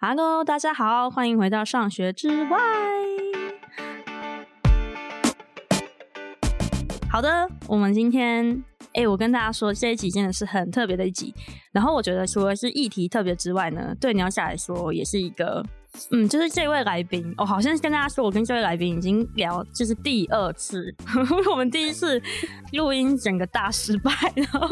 Hello，大家好，欢迎回到上学之外。好的，我们今天，哎，我跟大家说，这一集真的是很特别的一集。然后我觉得，除了是议题特别之外呢，对鸟小来说，也是一个。嗯，就是这位来宾，我、哦、好像跟大家说，我跟这位来宾已经聊，就是第二次，我们第一次录音整个大失败，然后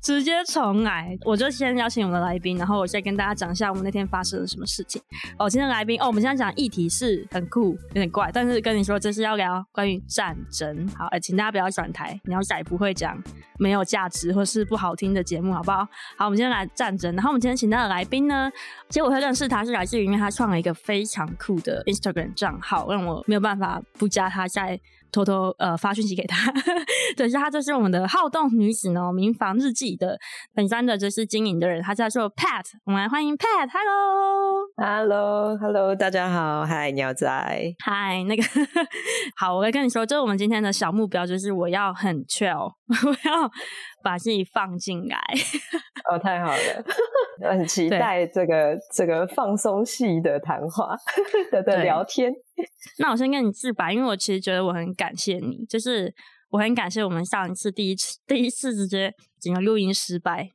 直接重来。我就先邀请我们的来宾，然后我再跟大家讲一下我们那天发生了什么事情。哦，今天来宾，哦，我们现在讲议题是很酷，有点怪，但是跟你说，这是要聊关于战争。好，呃，请大家不要转台，鸟仔不会讲没有价值或是不好听的节目，好不好？好，我们今天来战争。然后我们今天请到的来宾呢，其实我会认识他是来自于因为他创一个非常酷的 Instagram 账号，让我没有办法不加他，在偷偷呃发讯息给他。对，是他就是我们的好动女子呢，民房日记的本山的就是经营的人，他叫做 Pat，我们来欢迎 Pat，Hello，Hello，Hello，大家好，嗨，鸟仔，嗨，那个 好，我来跟你说，就是我们今天的小目标就是我要很 chill，我要把自己放进来。哦，太好了。很期待这个这个放松系的谈话的的聊天。那我先跟你自白，因为我其实觉得我很感谢你，就是我很感谢我们上一次第一次第一次直接整个录音失败。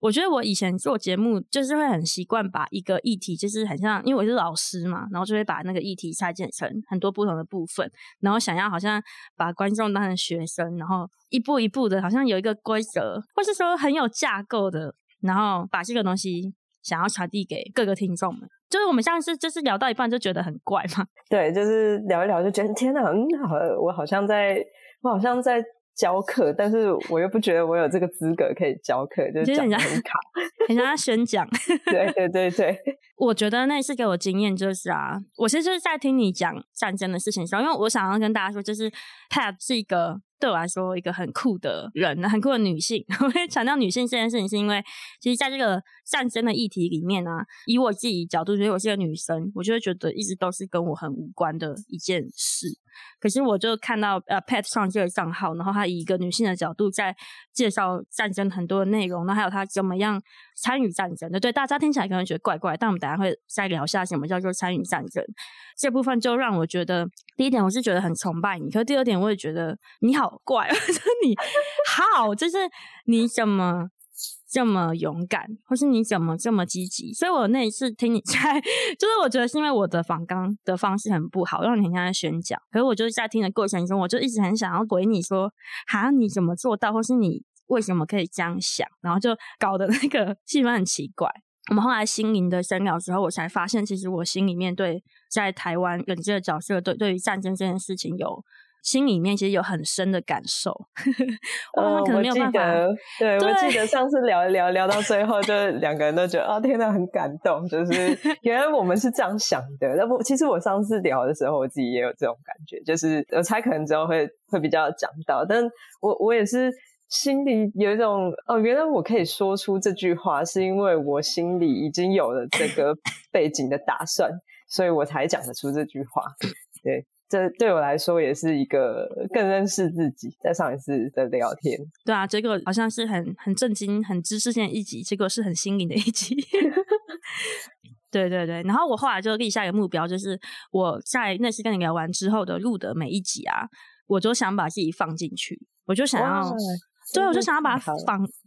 我觉得我以前做节目就是会很习惯把一个议题，就是很像，因为我是老师嘛，然后就会把那个议题拆解成很多不同的部分，然后想要好像把观众当成学生，然后一步一步的，好像有一个规则，或是说很有架构的。然后把这个东西想要传递给各个听众们，就是我们上次就是聊到一半就觉得很怪嘛。对，就是聊一聊就觉得天哪，嗯，好，我好像在，我好像在教课，但是我又不觉得我有这个资格可以教课，就是讲得很卡，很像在宣讲。对对对对，我觉得那次给我经验就是啊，我其实就是在听你讲战争的事情的时候，因为我想要跟大家说，就是 Pat 是一个。对我来说，一个很酷的人，很酷的女性。我会强调女性这件事情，是因为其实在这个战争的议题里面呢、啊，以我自己角度，觉得我是个女生，我就会觉得一直都是跟我很无关的一件事。可是我就看到呃，Pat 上这个账号，然后他以一个女性的角度在介绍战争很多的内容，然后还有他怎么样参与战争的。对，大家听起来可能觉得怪怪，但我们等下会再聊一下什么叫做参与战争。这部分就让我觉得，第一点我是觉得很崇拜你，可是第二点我也觉得你好怪 我，说你好，就是你怎么？这么勇敢，或是你怎么这么积极？所以我那一次听你在，就是我觉得是因为我的访刚的方式很不好，让你很像在宣讲。可是我就是在听的过程中，我就一直很想要回你说，哈，你怎么做到，或是你为什么可以这样想？然后就搞得那个气氛很奇怪。我们后来心灵的深聊之后，我才发现，其实我心里面对在台湾人这个角色，对对于战争这件事情有。心里面其实有很深的感受，我们可能没有办法。对，对我记得 上次聊一聊聊到最后，就两个人都觉得啊、哦，天哪，很感动。就是 原来我们是这样想的。那不，其实我上次聊的时候，我自己也有这种感觉。就是我猜可能之后会会比较讲到，但我我也是心里有一种哦，原来我可以说出这句话，是因为我心里已经有了这个背景的打算，所以我才讲得出这句话。对。这对我来说也是一个更认识自己。在上一次的聊天，对啊，这个好像是很很震惊、很知识性的一集，结果是很心灵的一集。对对对，然后我后来就立下一个目标，就是我在那次跟你聊完之后的录的每一集啊，我就想把自己放进去，我就想要，对，我就想要把仿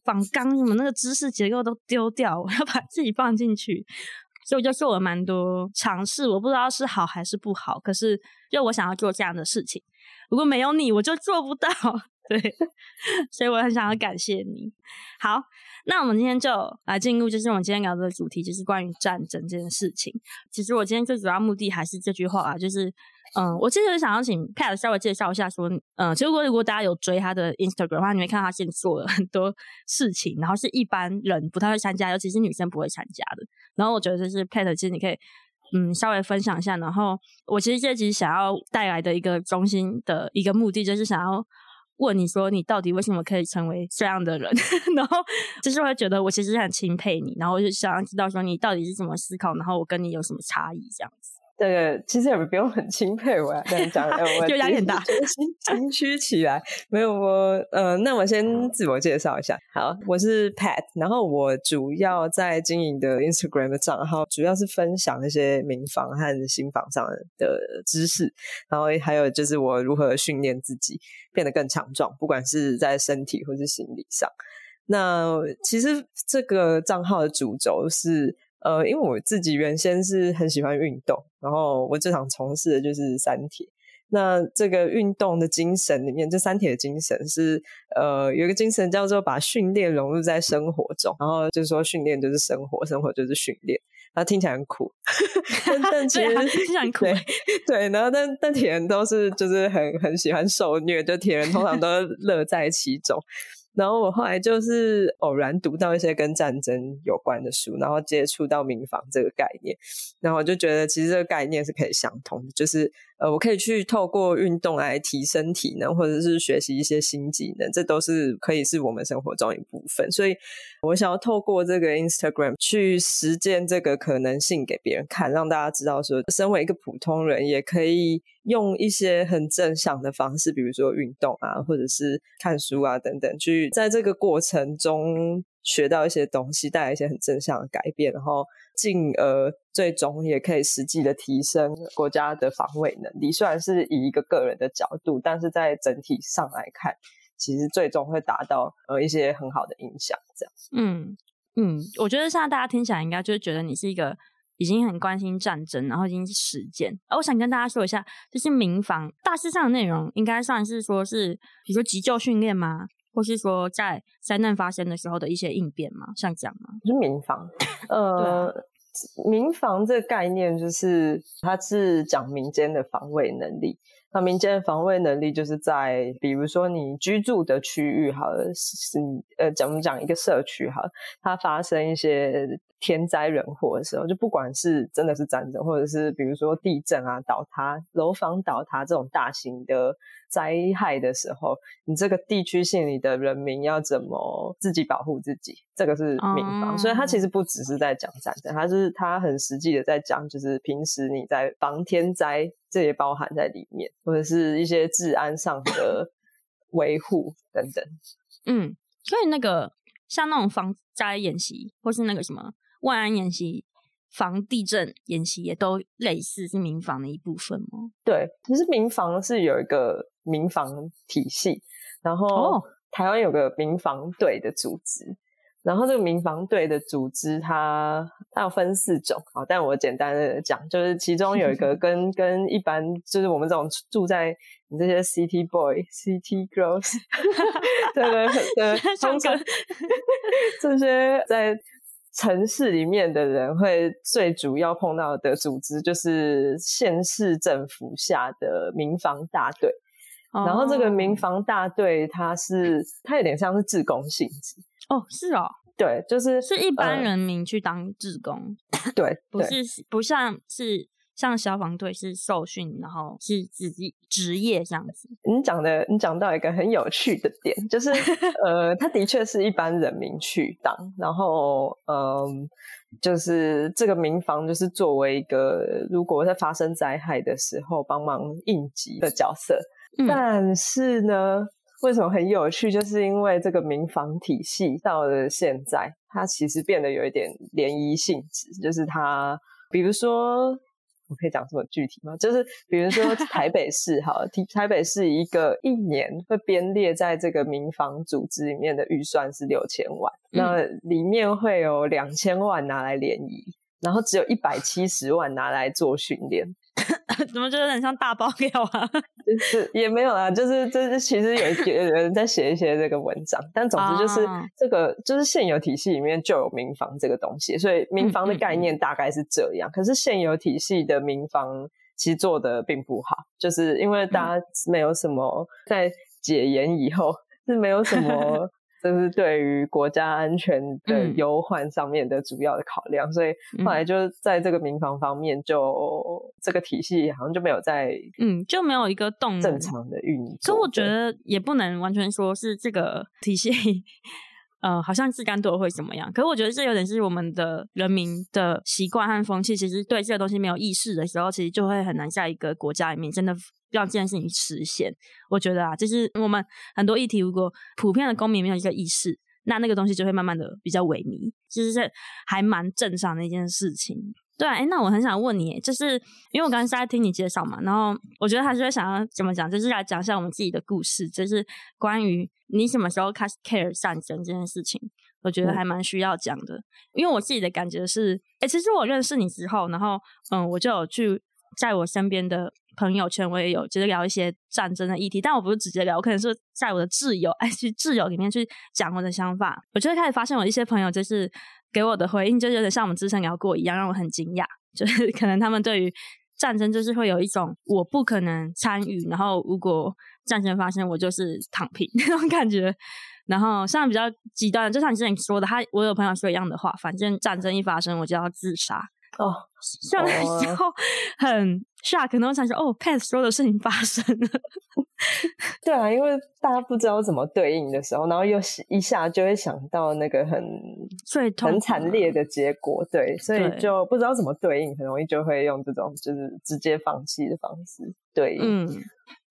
仿纲什么那个知识结构都丢掉，我要把自己放进去。所以我就做了蛮多尝试，我不知道是好还是不好，可是就我想要做这样的事情，如果没有你，我就做不到。对，所以我很想要感谢你。好，那我们今天就来进入，就是我们今天聊的主题，就是关于战争这件事情。其实我今天最主要目的还是这句话啊，就是。嗯，我其实想要请 Pat 稍微介绍一下，说，嗯，其实如果如果大家有追他的 Instagram 的话，你会看到他现在做了很多事情，然后是一般人不太会参加，尤其是女生不会参加的。然后我觉得就是 Pat，其实你可以，嗯，稍微分享一下。然后我其实这集想要带来的一个中心的一个目的，就是想要问你说，你到底为什么可以成为这样的人？然后就是会觉得我其实很钦佩你，然后我就想要知道说你到底是怎么思考，然后我跟你有什么差异这样子。这个其实也不用很钦佩我，这样讲，我就压力很大，心虚起来。没有我，呃，那我先自我介绍一下。好，我是 Pat，然后我主要在经营的 Instagram 的账号，主要是分享一些民房和新房上的知识，然后还有就是我如何训练自己变得更强壮，不管是在身体或是心理上。那其实这个账号的主轴是。呃，因为我自己原先是很喜欢运动，然后我最常从事的就是三铁。那这个运动的精神里面，这三铁的精神是呃，有一个精神叫做把训练融入在生活中，然后就是说训练就是生活，生活就是训练。然后听起来很苦，但但其实听起来很苦。对对，然后但但铁人都是就是很很喜欢受虐，就铁人通常都乐在其中。然后我后来就是偶然读到一些跟战争有关的书，然后接触到民防这个概念，然后我就觉得其实这个概念是可以相通的，就是。呃，我可以去透过运动来提升体能，或者是学习一些新技能，这都是可以是我们生活中一部分。所以，我想要透过这个 Instagram 去实践这个可能性给别人看，让大家知道说，身为一个普通人，也可以用一些很正向的方式，比如说运动啊，或者是看书啊等等，去在这个过程中学到一些东西，带来一些很正向的改变，然后。进而最终也可以实际的提升国家的防卫能力。虽然是以一个个人的角度，但是在整体上来看，其实最终会达到呃一些很好的影响。这样，嗯嗯，我觉得现在大家听起来应该就是觉得你是一个已经很关心战争，然后已经实践。而我想跟大家说一下，就是民防大致上的内容，应该算是说是，比如说急救训练吗？或是说在灾难发生的时候的一些应变吗？像这样吗？就是民防，呃，民防这个概念就是它是讲民间的防卫能力。那民间的防卫能力就是在，比如说你居住的区域，好了，是呃，讲我们讲一个社区，好了，它发生一些天灾人祸的时候，就不管是真的是战争，或者是比如说地震啊、倒塌、楼房倒塌这种大型的。灾害的时候，你这个地区性里的人民要怎么自己保护自己？这个是民防，嗯、所以它其实不只是在讲战争，它是它很实际的在讲，就是平时你在防天灾，这也包含在里面，或者是一些治安上的 维护等等。嗯，所以那个像那种防灾演习，或是那个什么万安演习。防地震演习也都类似是民防的一部分吗？对，其实民防是有一个民防体系，然后台湾有个民防队的组织，然后这个民防队的组织它它有分四种啊，但我简单的讲，就是其中有一个 跟跟一般就是我们这种住在你这些 city boy、city girls，对对 对，通常这些在。城市里面的人会最主要碰到的组织就是县市政府下的民防大队，哦、然后这个民防大队它是它有点像是自工性质哦，是哦，对，就是是一般人民去当自工，呃、对，不是不像是。像消防队是受训，然后是职职业这样子。你讲的，你讲到一个很有趣的点，就是 呃，他的确是一般人民去当，然后嗯、呃，就是这个民防就是作为一个如果在发生灾害的时候帮忙应急的角色。嗯、但是呢，为什么很有趣？就是因为这个民防体系到了现在，它其实变得有一点涟漪性质，就是它，比如说。我可以讲这么具体吗？就是比如说台北市，哈，台北市一个一年会编列在这个民防组织里面的预算是六千万，嗯、那里面会有两千万拿来联谊，然后只有一百七十万拿来做训练。怎么觉得很像大爆料啊？就是也没有啦，就是就是其实有有人在写一些这个文章，但总之就是这个、啊、就是现有体系里面就有民房这个东西，所以民房的概念大概是这样。嗯嗯嗯，可是现有体系的民房其实做的并不好，就是因为大家没有什么在解严以后是没有什么。这是对于国家安全的忧患上面的主要的考量，嗯、所以后来就在这个民防方面就，这个体系好像就没有在，嗯，就没有一个动正常的运作。所以我觉得也不能完全说是这个体系呃，好像自甘堕落会怎么样？可是我觉得这有点是我们的人民的习惯和风气，其实对这个东西没有意识的时候，其实就会很难在一个国家里面真的让这件事情实现。我觉得啊，就是我们很多议题，如果普遍的公民没有一个意识，那那个东西就会慢慢的比较萎靡，其实是还蛮正常的一件事情。对啊，哎，那我很想问你，就是因为我刚刚是在听你介绍嘛，然后我觉得还是会想要怎么讲，就是来讲一下我们自己的故事，就是关于你什么时候开始 care 战争这件事情，我觉得还蛮需要讲的。嗯、因为我自己的感觉是，哎，其实我认识你之后，然后嗯，我就有去在我身边的朋友圈，我也有就是聊一些战争的议题，但我不是直接聊，我可能是在我的挚友，哎，去挚友里面去讲我的想法，我就会开始发现我一些朋友就是。给我的回应就有点像我们之前聊过一样，让我很惊讶。就是可能他们对于战争就是会有一种我不可能参与，然后如果战争发生，我就是躺平 那种感觉。然后像比较极端，就像你之前说的，他我有朋友说一样的话，反正战争一发生，我就要自杀。哦，像那时候很 shock，可能我想说，哦，Pat 说的事情发生了。对啊，因为大家不知道怎么对应的时候，然后又一下就会想到那个很很惨烈的结果，对，所以就不知道怎么对应，很容易就会用这种就是直接放弃的方式对应。嗯，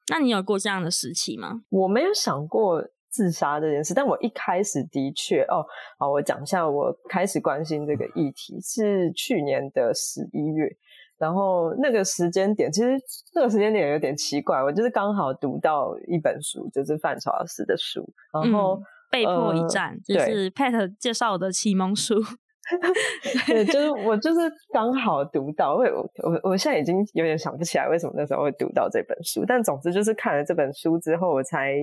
那你有过这样的时期吗？我没有想过。自杀这件事，但我一开始的确哦，好，我讲一下，我开始关心这个议题是去年的十一月，然后那个时间点，其实那个时间点有点奇怪，我就是刚好读到一本书，就是范朝老师的书，然后、嗯、被迫一战，呃、就是 Pat 介绍我的启蒙书。对，就是我就是刚好读到，我我我现在已经有点想不起来为什么那时候会读到这本书，但总之就是看了这本书之后，我才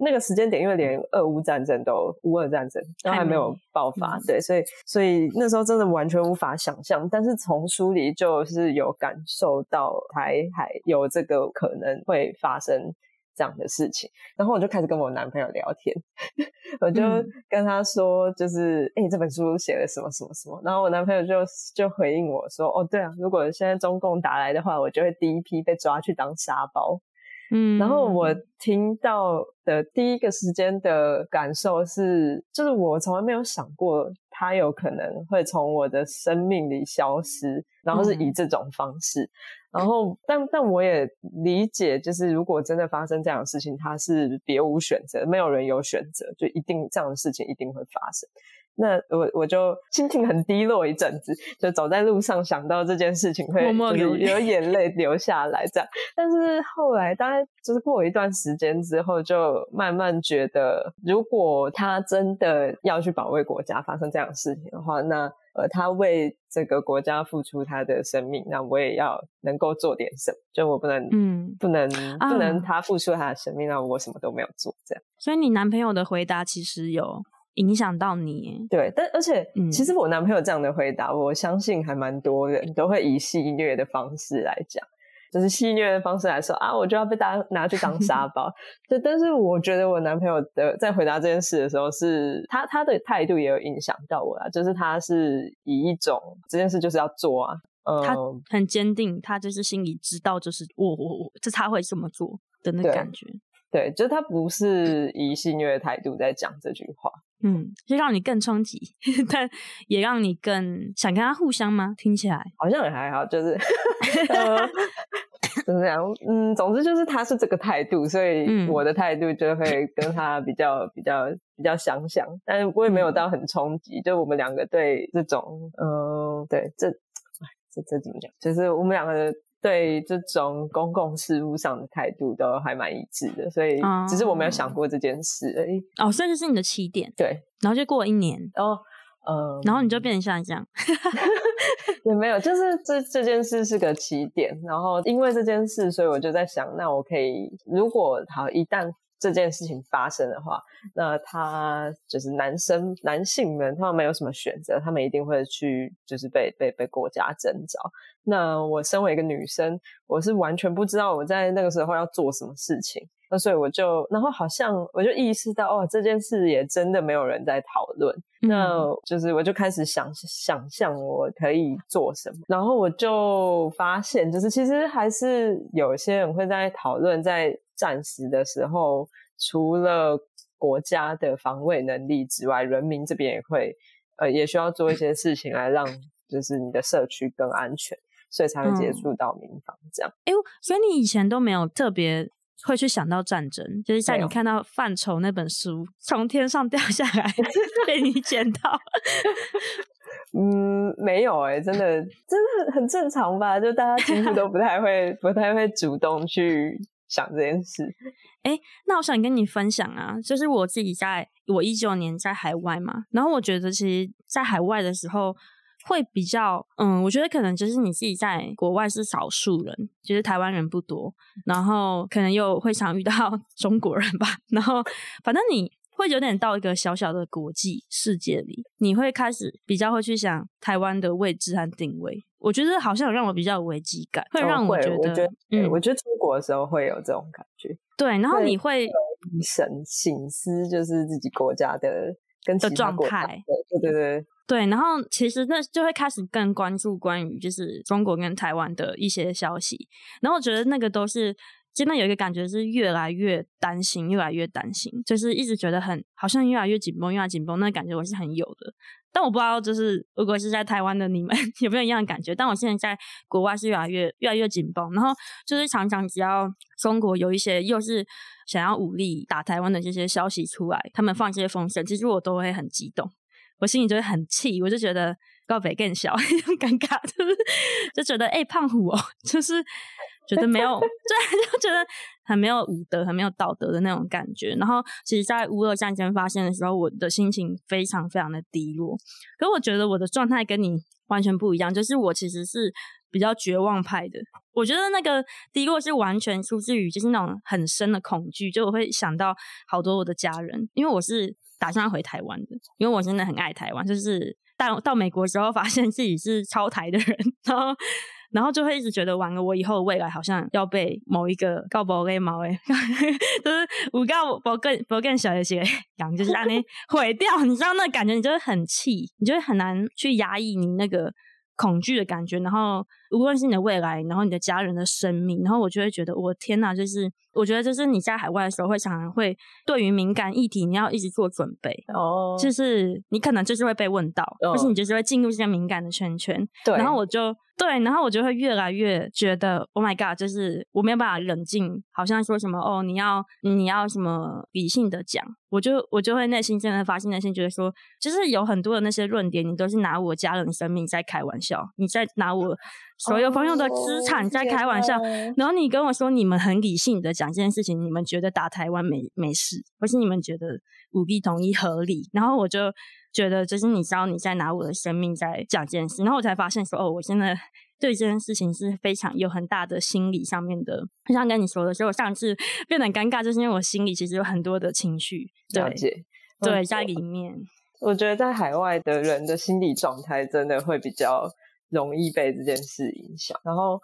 那个时间点，因为连俄乌战争都乌俄战争都还没有爆发，对，所以所以那时候真的完全无法想象，但是从书里就是有感受到台海有这个可能会发生。这样的事情，然后我就开始跟我男朋友聊天，我就跟他说，就是哎、嗯欸，这本书写了什么什么什么，然后我男朋友就就回应我说，哦，对啊，如果现在中共打来的话，我就会第一批被抓去当沙包。嗯，然后我听到的第一个时间的感受是，就是我从来没有想过他有可能会从我的生命里消失，然后是以这种方式。嗯然后，但但我也理解，就是如果真的发生这样的事情，他是别无选择，没有人有选择，就一定这样的事情一定会发生。那我我就心情很低落一阵子，就走在路上想到这件事情会有有眼泪流下来这样。但是后来大概就是过一段时间之后，就慢慢觉得，如果他真的要去保卫国家，发生这样的事情的话，那。呃，他为这个国家付出他的生命，那我也要能够做点什么。就我不能，嗯，不能，啊、不能他付出他的生命，那我什么都没有做，这样。所以你男朋友的回答其实有影响到你，对。但而且，嗯、其实我男朋友这样的回答，我相信还蛮多人都会以戏谑的方式来讲。就是戏谑的方式来说啊，我就要被大家拿去当沙包。对，但是我觉得我男朋友的在回答这件事的时候是，是他他的态度也有影响到我啦。就是他是以一种这件事就是要做啊，嗯，他很坚定，他就是心里知道，就是我我我，这他会这么做的那感觉。对，就是他不是以戏谑的态度在讲这句话。嗯，就让你更冲击，但也让你更想跟他互相吗？听起来好像也还好，就是，呃，怎么样？嗯，总之就是他是这个态度，所以我的态度就会跟他比较比较比较相像，但是我也没有到很冲击。嗯、就我们两个对这种，嗯、呃，对 这，这这怎么讲？就是我们两个。对这种公共事务上的态度都还蛮一致的，所以只是我没有想过这件事而已。哦，所以这是你的起点。对，然后就过了一年，哦，呃，然后你就变成像这样。也没有，就是这这件事是个起点，然后因为这件事，所以我就在想，那我可以，如果好一旦。这件事情发生的话，那他就是男生、男性们，他们没有什么选择，他们一定会去，就是被被被国家征召。那我身为一个女生，我是完全不知道我在那个时候要做什么事情。那所以我就，然后好像我就意识到，哦，这件事也真的没有人在讨论。嗯、那就是我就开始想想象我可以做什么，然后我就发现，就是其实还是有些人会在讨论在。战时的时候，除了国家的防卫能力之外，人民这边也会呃也需要做一些事情来让就是你的社区更安全，所以才会接触到民防这样。哎、嗯，所以你以前都没有特别会去想到战争，就是在你看到范畴那本书从天上掉下来 被你捡到。嗯，没有哎、欸，真的，真的很很正常吧？就大家几乎都不太会，不太会主动去想这件事。哎、那我想跟你分享啊，就是我自己在我一九年在海外嘛，然后我觉得其实，在海外的时候会比较，嗯，我觉得可能就是你自己在国外是少数人，就是台湾人不多，然后可能又会常遇到 中国人吧，然后反正你。会有点到一个小小的国际世界里，你会开始比较会去想台湾的位置和定位。我觉得好像有让我比较有危机感，会让我觉得，我觉得嗯，我觉得出国的时候会有这种感觉。对，然后你会省省思，就是自己国家的跟的状态。对对对对，然后其实那就会开始更关注关于就是中国跟台湾的一些消息，然后我觉得那个都是。真的有一个感觉是越来越担心，越来越担心，就是一直觉得很好像越来越紧绷，越来越紧绷，那感觉我是很有的。但我不知道，就是如果是在台湾的你们 有没有一样的感觉？但我现在在国外是越来越越来越紧绷，然后就是常常只要中国有一些又是想要武力打台湾的这些消息出来，他们放这些风声，其实我都会很激动，我心里就会很气，我就觉得告北更小，很尴尬，就是就觉得哎、胖虎哦，就是。觉得没有，对，就觉得很没有武德、很没有道德的那种感觉。然后，其实，在乌俄战争发生的时候，我的心情非常非常的低落。可我觉得我的状态跟你完全不一样，就是我其实是比较绝望派的。我觉得那个低落是完全出自于就是那种很深的恐惧，就我会想到好多我的家人，因为我是打算回台湾的，因为我真的很爱台湾。就是到到美国之后，发现自己是超台的人，然后。然后就会一直觉得，完了，我以后的未来好像要被某一个高保给毛诶，就是五高博更博更小一些养，就是让你 毁掉。你知道那感觉，你就会很气，你就会很难去压抑你那个恐惧的感觉。然后无论是你的未来，然后你的家人的生命，然后我就会觉得，我天哪，就是。我觉得就是你在海外的时候，会常常会对于敏感议题，你要一直做准备。哦，就是你可能就是会被问到，或是你就是会进入这些敏感的圈圈。对，然后我就对，然后我就会越来越觉得，Oh my God，就是我没有办法冷静，好像说什么哦，你要你要什么理性的讲，我就我就会内心真的发现内心觉得说，就是有很多的那些论点，你都是拿我家人的生命在开玩笑，你在拿我。所有朋友的资产在开玩笑，然后你跟我说你们很理性的讲这件事情，你们觉得打台湾没没事，或是你们觉得武力统一合理，然后我就觉得就是你知道你在拿我的生命在讲这件事，然后我才发现说哦，我现在对这件事情是非常有很大的心理上面的，就像跟你说的，所以我上次变得很尴尬，就是因为我心里其实有很多的情绪，对，了解，对，在里面，我觉得在海外的人的心理状态真的会比较。容易被这件事影响，然后，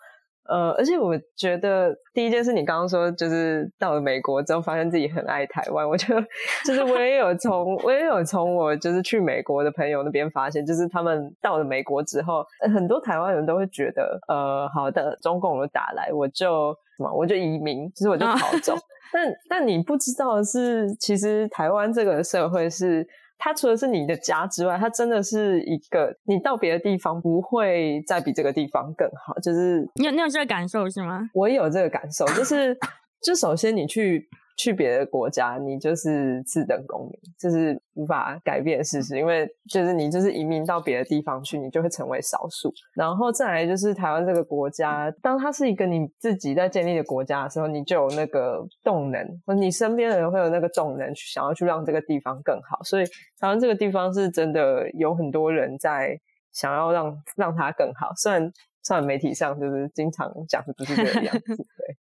呃，而且我觉得第一件事，你刚刚说就是到了美国之后，发现自己很爱台湾。我觉得就是我也有从我也有从我就是去美国的朋友那边发现，就是他们到了美国之后，很多台湾人都会觉得，呃，好的，中共有打来，我就什么，我就移民，就是我就逃走。但但你不知道的是，其实台湾这个社会是。它除了是你的家之外，它真的是一个你到别的地方不会再比这个地方更好。就是你有你有这个感受是吗？我也有这个感受，就是 就首先你去。去别的国家，你就是次等公民，这是无法改变的事实。因为就是你就是移民到别的地方去，你就会成为少数。然后再来就是台湾这个国家，当它是一个你自己在建立的国家的时候，你就有那个动能，或你身边的人会有那个动能，想要去让这个地方更好。所以台湾这个地方是真的有很多人在想要让让它更好，虽然。上媒体上就是经常讲的不是这个样子，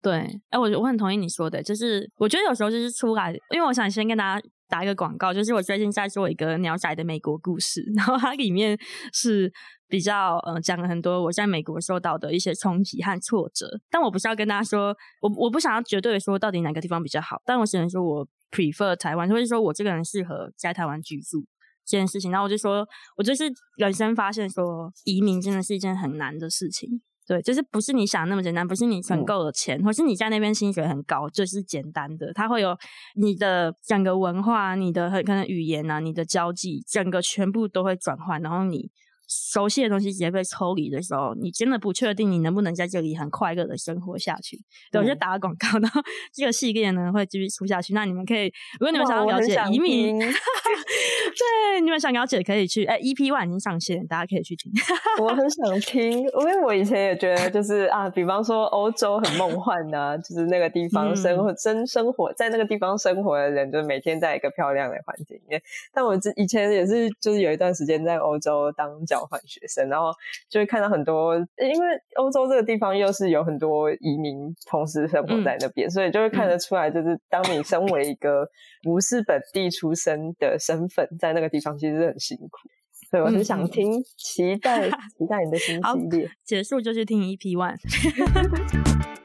对 对，哎、我我很同意你说的，就是我觉得有时候就是出来，因为我想先跟大家打一个广告，就是我最近在做一个鸟仔的美国故事，然后它里面是比较呃讲了很多我在美国受到的一些冲击和挫折，但我不是要跟大家说，我我不想要绝对的说到底哪个地方比较好，但我只能说我 prefer 台湾，或者说我这个人适合在台湾居住。这件事情，然后我就说，我就是人生发现说，移民真的是一件很难的事情。对，就是不是你想那么简单，不是你存够了钱，嗯、或是你在那边薪水很高，就是简单的。它会有你的整个文化、你的很可能语言啊、你的交际，整个全部都会转换，然后你。熟悉的东西直接被抽离的时候，你真的不确定你能不能在这里很快乐的生活下去。对，我就打个广告，然后这个系列呢会继续出下去。那你们可以，如果你们想要了解移民，对，你们想了解可以去。哎，EP One 已经上线，大家可以去听。我很想听，因为我以前也觉得就是啊，比方说欧洲很梦幻呐、啊，就是那个地方生活真、嗯、生活在那个地方生活的人，就是每天在一个漂亮的环境里面。但我之以前也是，就是有一段时间在欧洲当教。换学生，然后就会看到很多，因为欧洲这个地方又是有很多移民同时生活在那边，嗯、所以就会看得出来，就是当你身为一个不是本地出生的身份，在那个地方其实是很辛苦。所以我很想听，嗯、期待期待你的新系列。结束就去听 EP One。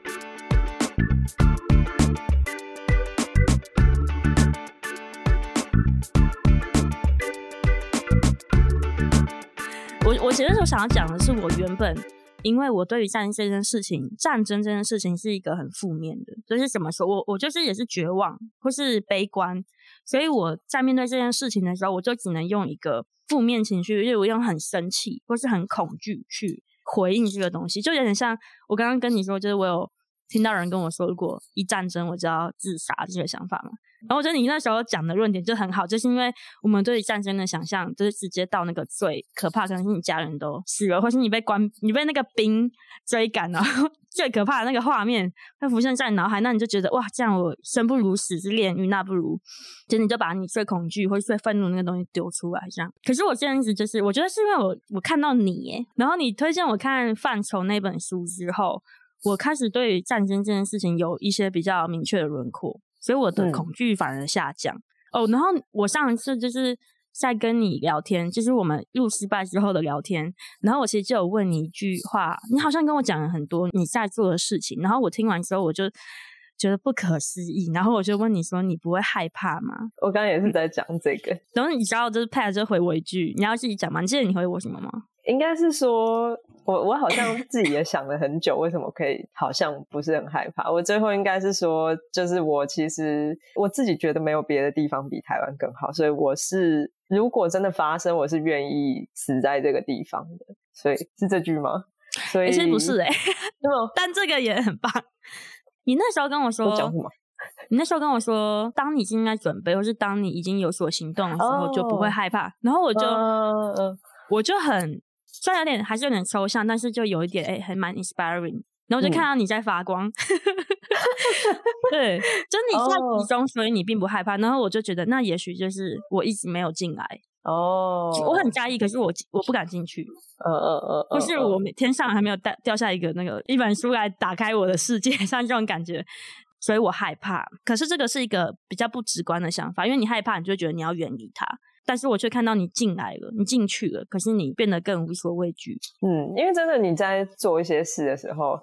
我我其实我想要讲的是，我原本因为我对于战争这件事情，战争这件事情是一个很负面的，就是怎么说，我我就是也是绝望或是悲观，所以我在面对这件事情的时候，我就只能用一个负面情绪，因为我用很生气或是很恐惧去回应这个东西，就有点像我刚刚跟你说，就是我有听到人跟我说，过一战争我就要自杀这个想法嘛。然后我觉得你那时候讲的论点就很好，就是因为我们对于战争的想象，就是直接到那个最可怕，可能是你家人都死了，或是你被关，你被那个兵追赶，然 后最可怕的那个画面会浮现在脑海，那你就觉得哇，这样我生不如死之炼狱，那不如，就你就把你最恐惧或是最愤怒那个东西丢出来，这样。可是我这样子就是，我觉得是因为我我看到你，然后你推荐我看范畴那本书之后，我开始对战争这件事情有一些比较明确的轮廓。所以我的恐惧反而下降哦。然后我上一次就是在跟你聊天，就是我们入失败之后的聊天。然后我其实就有问你一句话，你好像跟我讲了很多你在做的事情。然后我听完之后，我就觉得不可思议。然后我就问你说：“你不会害怕吗？”我刚刚也是在讲这个。嗯、然后你知道，就是 Pat 就回我一句：“你要自己讲吗？你记得你回我什么吗？”应该是说。我我好像自己也想了很久，为什么可以好像不是很害怕？我最后应该是说，就是我其实我自己觉得没有别的地方比台湾更好，所以我是如果真的发生，我是愿意死在这个地方的。所以是这句吗？所以、欸、其实不是哎、欸，但这个也很棒。你那时候跟我说？你那时候跟我说，当你正在准备，或是当你已经有所行动的时候，就不会害怕。然后我就，呃、我就很。虽然有点还是有点抽象，但是就有一点哎、欸，还蛮 inspiring。然后就看到你在发光，嗯、对，就你在其中，所以你并不害怕。然后我就觉得，那也许就是我一直没有进来哦，我很在意，可是我我不敢进去。呃呃呃，不是我天上还没有掉掉下一个那个一本书来打开我的世界，像这种感觉，所以我害怕。可是这个是一个比较不直观的想法，因为你害怕，你就会觉得你要远离它。但是我却看到你进来了，你进去了，可是你变得更无所畏惧。嗯，因为真的你在做一些事的时候，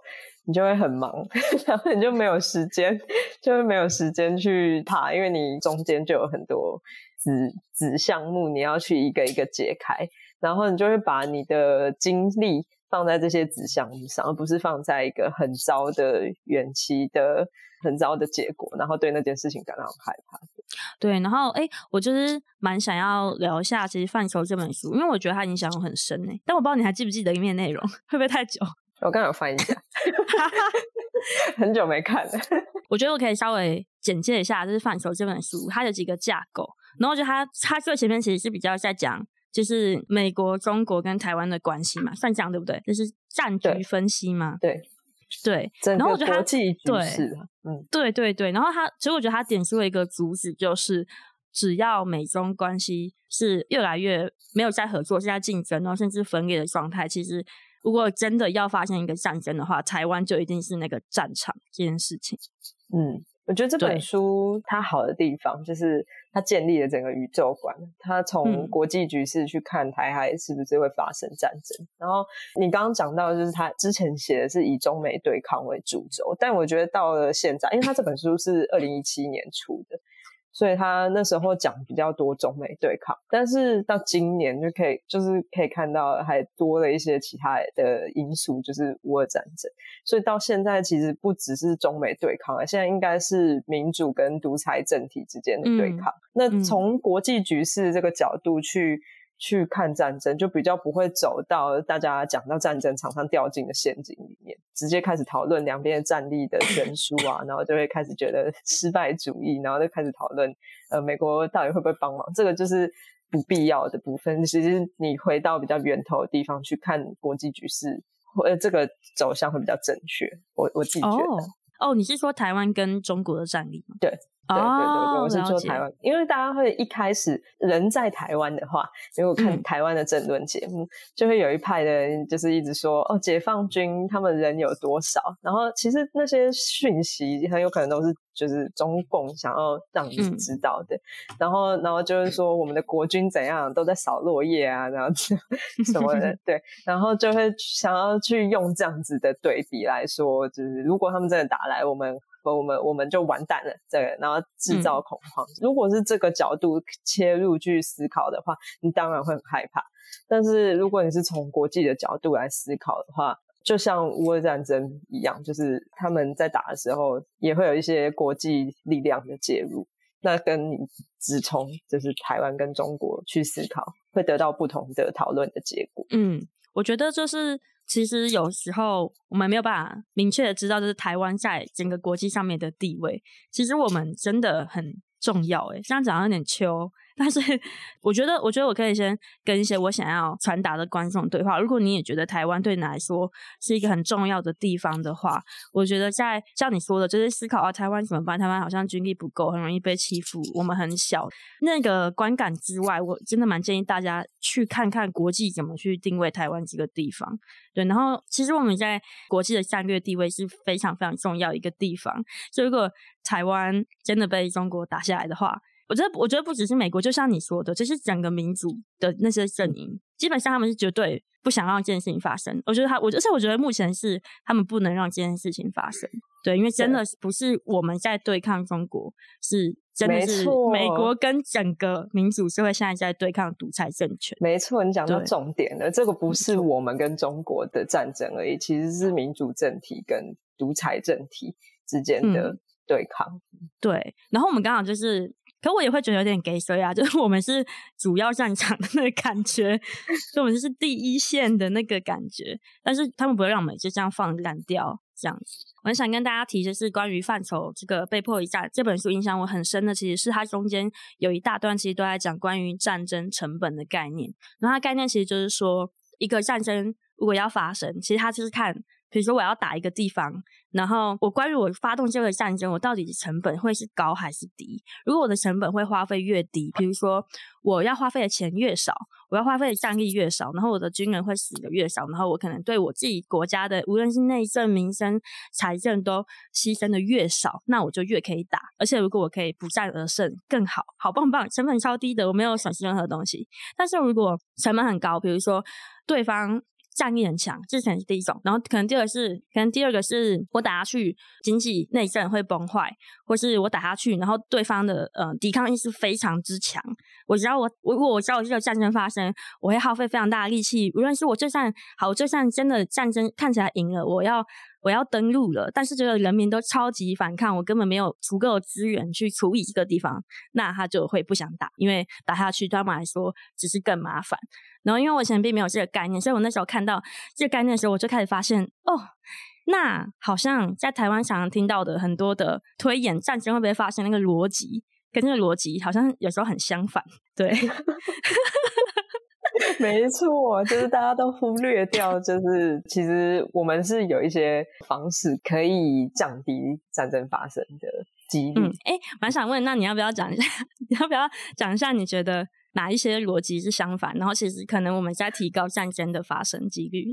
你就会很忙，然后你就没有时间，就会没有时间去爬，因为你中间就有很多子子项目，你要去一个一个解开，然后你就会把你的精力放在这些子项目上，而不是放在一个很糟的远期的很糟的结果，然后对那件事情感到很害怕。对，然后哎，我就是蛮想要聊一下，其实《范畴》这本书，因为我觉得它影响我很深呢。但我不知道你还记不记得里面内容，会不会太久？我刚刚有翻一下，很久没看了。我觉得我可以稍微简介一下，就是《范畴》这本书，它有几个架构。然后我觉得它它最前面其实是比较在讲，就是美国、中国跟台湾的关系嘛，算这样对不对？就是战局分析嘛，对。对，然后我觉得他对，嗯，对对对，然后他其实我觉得他点出了一个主旨，就是只要美中关系是越来越没有在合作，是在竞争，然后甚至分裂的状态，其实如果真的要发生一个战争的话，台湾就一定是那个战场这件事情，嗯。我觉得这本书它好的地方就是它建立了整个宇宙观，他从国际局势去看台海是不是会发生战争。嗯、然后你刚刚讲到，就是他之前写的是以中美对抗为主轴，但我觉得到了现在，因为他这本书是二零一七年出的，所以他那时候讲比较多中美对抗。但是到今年就可以，就是可以看到还多了一些其他的因素，就是乌俄战争。所以到现在其实不只是中美对抗了，现在应该是民主跟独裁政体之间的对抗。嗯、那从国际局势这个角度去。去看战争，就比较不会走到大家讲到战争场上掉进的陷阱里面，直接开始讨论两边的战力的悬殊啊，然后就会开始觉得失败主义，然后就开始讨论呃美国到底会不会帮忙，这个就是不必要的部分。其实你回到比较源头的地方去看国际局势，或这个走向会比较正确。我我自己觉得。哦，哦，你是说台湾跟中国的战力吗？对。对对对，对，我是说台湾，因为大家会一开始人在台湾的话，如果看台湾的政论节目，嗯，就会有一派的人就是一直说哦，解放军他们人有多少，然后其实那些讯息很有可能都是就是中共想要让你知道的，嗯，然后然后就是说我们的国军怎样都在扫落叶啊，然后 什么的，对，然后就会想要去用这样子的对比来说，就是如果他们真的打来，我们。我们我们就完蛋了，这个，然后制造恐慌。嗯。如果是这个角度切入去思考的话，你当然会很害怕。但是如果你是从国际的角度来思考的话，就像乌俄战争一样，就是他们在打的时候，也会有一些国际力量的介入。那跟你只从就是台湾跟中国去思考，会得到不同的讨论的结果。嗯，我觉得就是。其实有时候我们没有办法明确的知道，就是台湾在整个国际上面的地位。其实我们真的很重要，诶，这样讲有点秋。但是，我觉得，我觉得我可以先跟一些我想要传达的观众对话。如果你也觉得台湾对你来说是一个很重要的地方的话，我觉得在像你说的，就是思考啊，台湾怎么办？台湾好像军力不够，很容易被欺负，我们很小。那个观感之外，我真的蛮建议大家去看看国际怎么去定位台湾这个地方。对，然后其实我们在国际的战略地位是非常非常重要一个地方。所以，如果台湾真的被中国打下来的话，我觉得，我觉得不只是美国，就像你说的，就是整个民主的那些阵营，基本上他们是绝对不想让这件事情发生。我觉得他，我而且我觉得目前是他们不能让这件事情发生。对，因为真的不是我们在对抗中国，是真的是美国跟整个民主社会现在在对抗独裁政权。没错，你讲到重点了，这个不是我们跟中国的战争而已，其实是民主政体跟独裁政体之间的对抗。嗯。对，然后我们刚好就是。可我也会觉得有点给谁啊，就是我们是主要战场的那个感觉，所以我们就是第一线的那个感觉。但是他们不会让我们就这样放烂掉这样子。我很想跟大家提，就是关于范畴这个被迫一战这本书影响我很深的，其实是它中间有一大段其实都在讲关于战争成本的概念。然后它概念其实就是说，一个战争如果要发生，其实它就是看。比如说我要打一个地方，然后我关于我发动这个战争，我到底成本会是高还是低？如果我的成本会花费越低，比如说我要花费的钱越少，我要花费的战力越少，然后我的军人会死的越少，然后我可能对我自己国家的无论是内政、民生、财政都牺牲的越少，那我就越可以打。而且如果我可以不战而胜，更好，好棒棒，成本超低的，我没有损失任何东西。但是如果成本很高，比如说对方。战力很强，这可能是第一种。然后可能第二个是，可能第二个是我打下去，经济内政会崩坏，或是我打下去，然后对方的呃抵抗意识非常之强。我知道我，如果我知道这个战争发生，我会耗费非常大的力气。无论是我就算好，就算真的战争看起来赢了，我要。我要登陆了，但是这个人民都超级反抗，我根本没有足够的资源去处理这个地方，那他就会不想打，因为打下去对他们来说只是更麻烦。然后因为我以前并没有这个概念，所以我那时候看到这个概念的时候，我就开始发现，哦，那好像在台湾常常听到的很多的推演战争会不会发生那个逻辑，跟这个逻辑好像有时候很相反，对。没错，就是大家都忽略掉，就是其实我们是有一些方式可以降低战争发生的几率。哎、嗯，蛮想问，那你要不要讲一下？你要不要讲一下？你觉得？哪一些逻辑是相反？然后其实可能我们在提高战争的发生几率，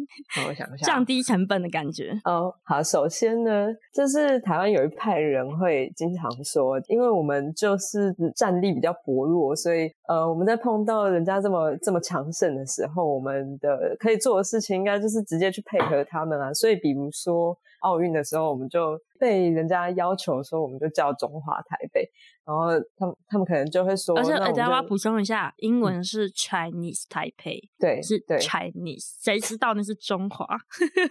我想一下，降低成本的感觉。哦，好，首先呢，就是台湾有一派人会经常说，因为我们就是战力比较薄弱，所以呃，我们在碰到人家这么这么强盛的时候，我们的可以做的事情应该就是直接去配合他们啊。所以比如说奥运的时候，我们就。被人家要求说，我们就叫中华台北。然后他们他们可能就会说，而且等下我要补充一下，英文是 Chinese Taipei，对，是对 Chinese，谁知道那是中华？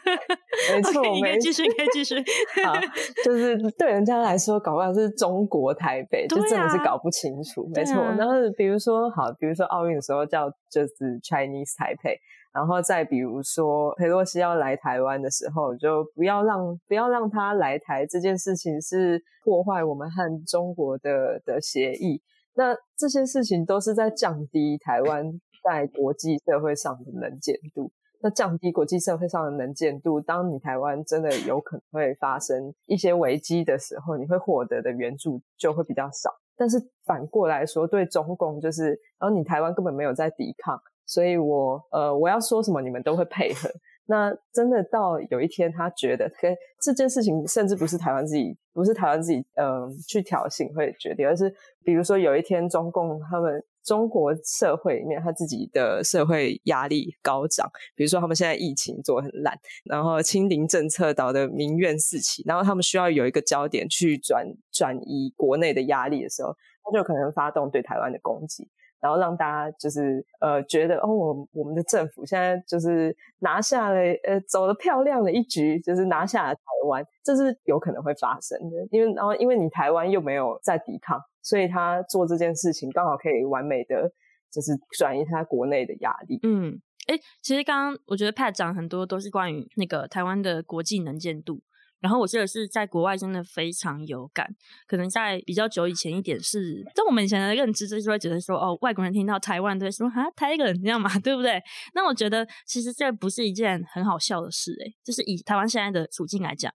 没错，你可以继续，可以继续。好，就是对人家来说，搞不好是中国台北，就真的是搞不清楚。没错，然后比如说，好，比如说奥运的时候叫就是 Chinese Taipei。然后再比如说，裴洛西要来台湾的时候，就不要让不要让他来台这件事情是破坏我们和中国的的协议。那这些事情都是在降低台湾在国际社会上的能见度。那降低国际社会上的能见度，当你台湾真的有可能会发生一些危机的时候，你会获得的援助就会比较少。但是反过来说，对中共就是，然后你台湾根本没有在抵抗。所以我，呃，我要说什么，你们都会配合。那真的到有一天，他觉得，可这件事情甚至不是台湾自己，不是台湾自己，嗯、去挑衅会决定，而是比如说有一天，中共他们中国社会里面，他自己的社会压力高涨，比如说他们现在疫情做很烂，然后清零政策导的民怨四起，然后他们需要有一个焦点去转转移国内的压力的时候，他就可能发动对台湾的攻击。然后让大家就是呃觉得哦，我我们的政府现在就是拿下了呃走了漂亮的一局，就是拿下了台湾，这是有可能会发生的。因为然后因为你台湾又没有在抵抗，所以他做这件事情刚好可以完美的就是转移他国内的压力。嗯，诶，其实刚刚我觉得 Pat 讲很多都是关于那个台湾的国际能见度。然后我觉得是在国外真的非常有感，可能在比较久以前一点是，在我们以前的认知就是会觉得说，哦，外国人听到台湾都会说啊，台湾这样嘛，对不对？那我觉得其实这不是一件很好笑的事，诶，就是以台湾现在的处境来讲，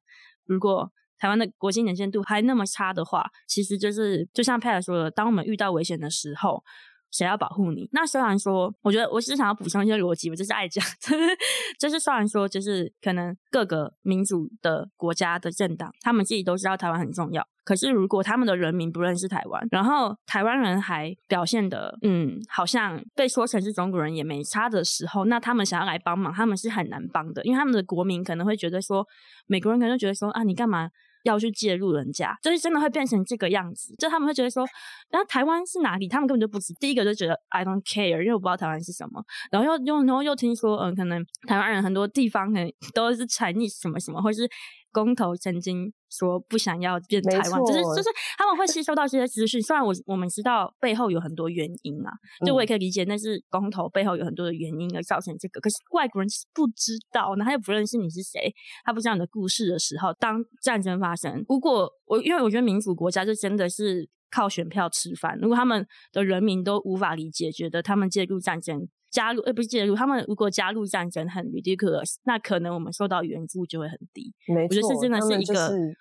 如果台湾的国际能见度还那么差的话，其实就是就像 Pat 说的，当我们遇到危险的时候。谁要保护你？那虽然说，我觉得我是想要补充一些逻辑，我就是爱讲，就是虽然说，就是可能各个民主的国家的政党，他们自己都知道台湾很重要，可是如果他们的人民不认识台湾，然后台湾人还表现的，嗯，好像被说成是中国人也没差的时候，那他们想要来帮忙，他们是很难帮的，因为他们的国民可能会觉得说，美国人可能觉得说，啊，你干嘛？要去介入人家，就是真的会变成这个样子，就他们会觉得说，那台湾是哪里？他们根本就不知。第一个就觉得 I don't care，因为我不知道台湾是什么。然后又又然后又听说，嗯，可能台湾人很多地方可能都是 Chinese 什么什么，或是。公投曾经说不想要变台湾，就是就是他们会吸收到这些资讯。虽然我我们知道背后有很多原因啊，就我也可以理解那是公投背后有很多的原因而造成这个。可是外国人是不知道，那他又不认识你是谁，他不知道你的故事的时候，当战争发生，如果我因为我觉得民主国家就真的是靠选票吃饭，如果他们的人民都无法理解，觉得他们介入战争。加入，呃，不是介入。他们如果加入战争很 ridiculous，那可能我们受到援助就会很低。没错，我觉得这真的是一个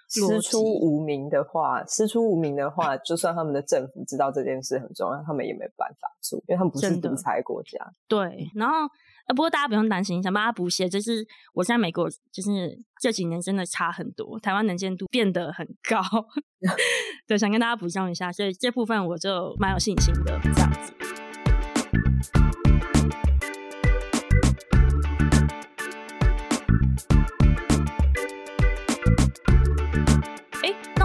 师出无名的话，师出无名的话，就算他们的政府知道这件事很重要，他们也没办法做，因为他们不是独裁国家。对，然后呃，不过大家不用担心，想帮他补写，就是我在美国，就是这几年真的差很多，台湾能见度变得很高。对，想跟大家补充一下，所以这部分我就蛮有信心的，这样子。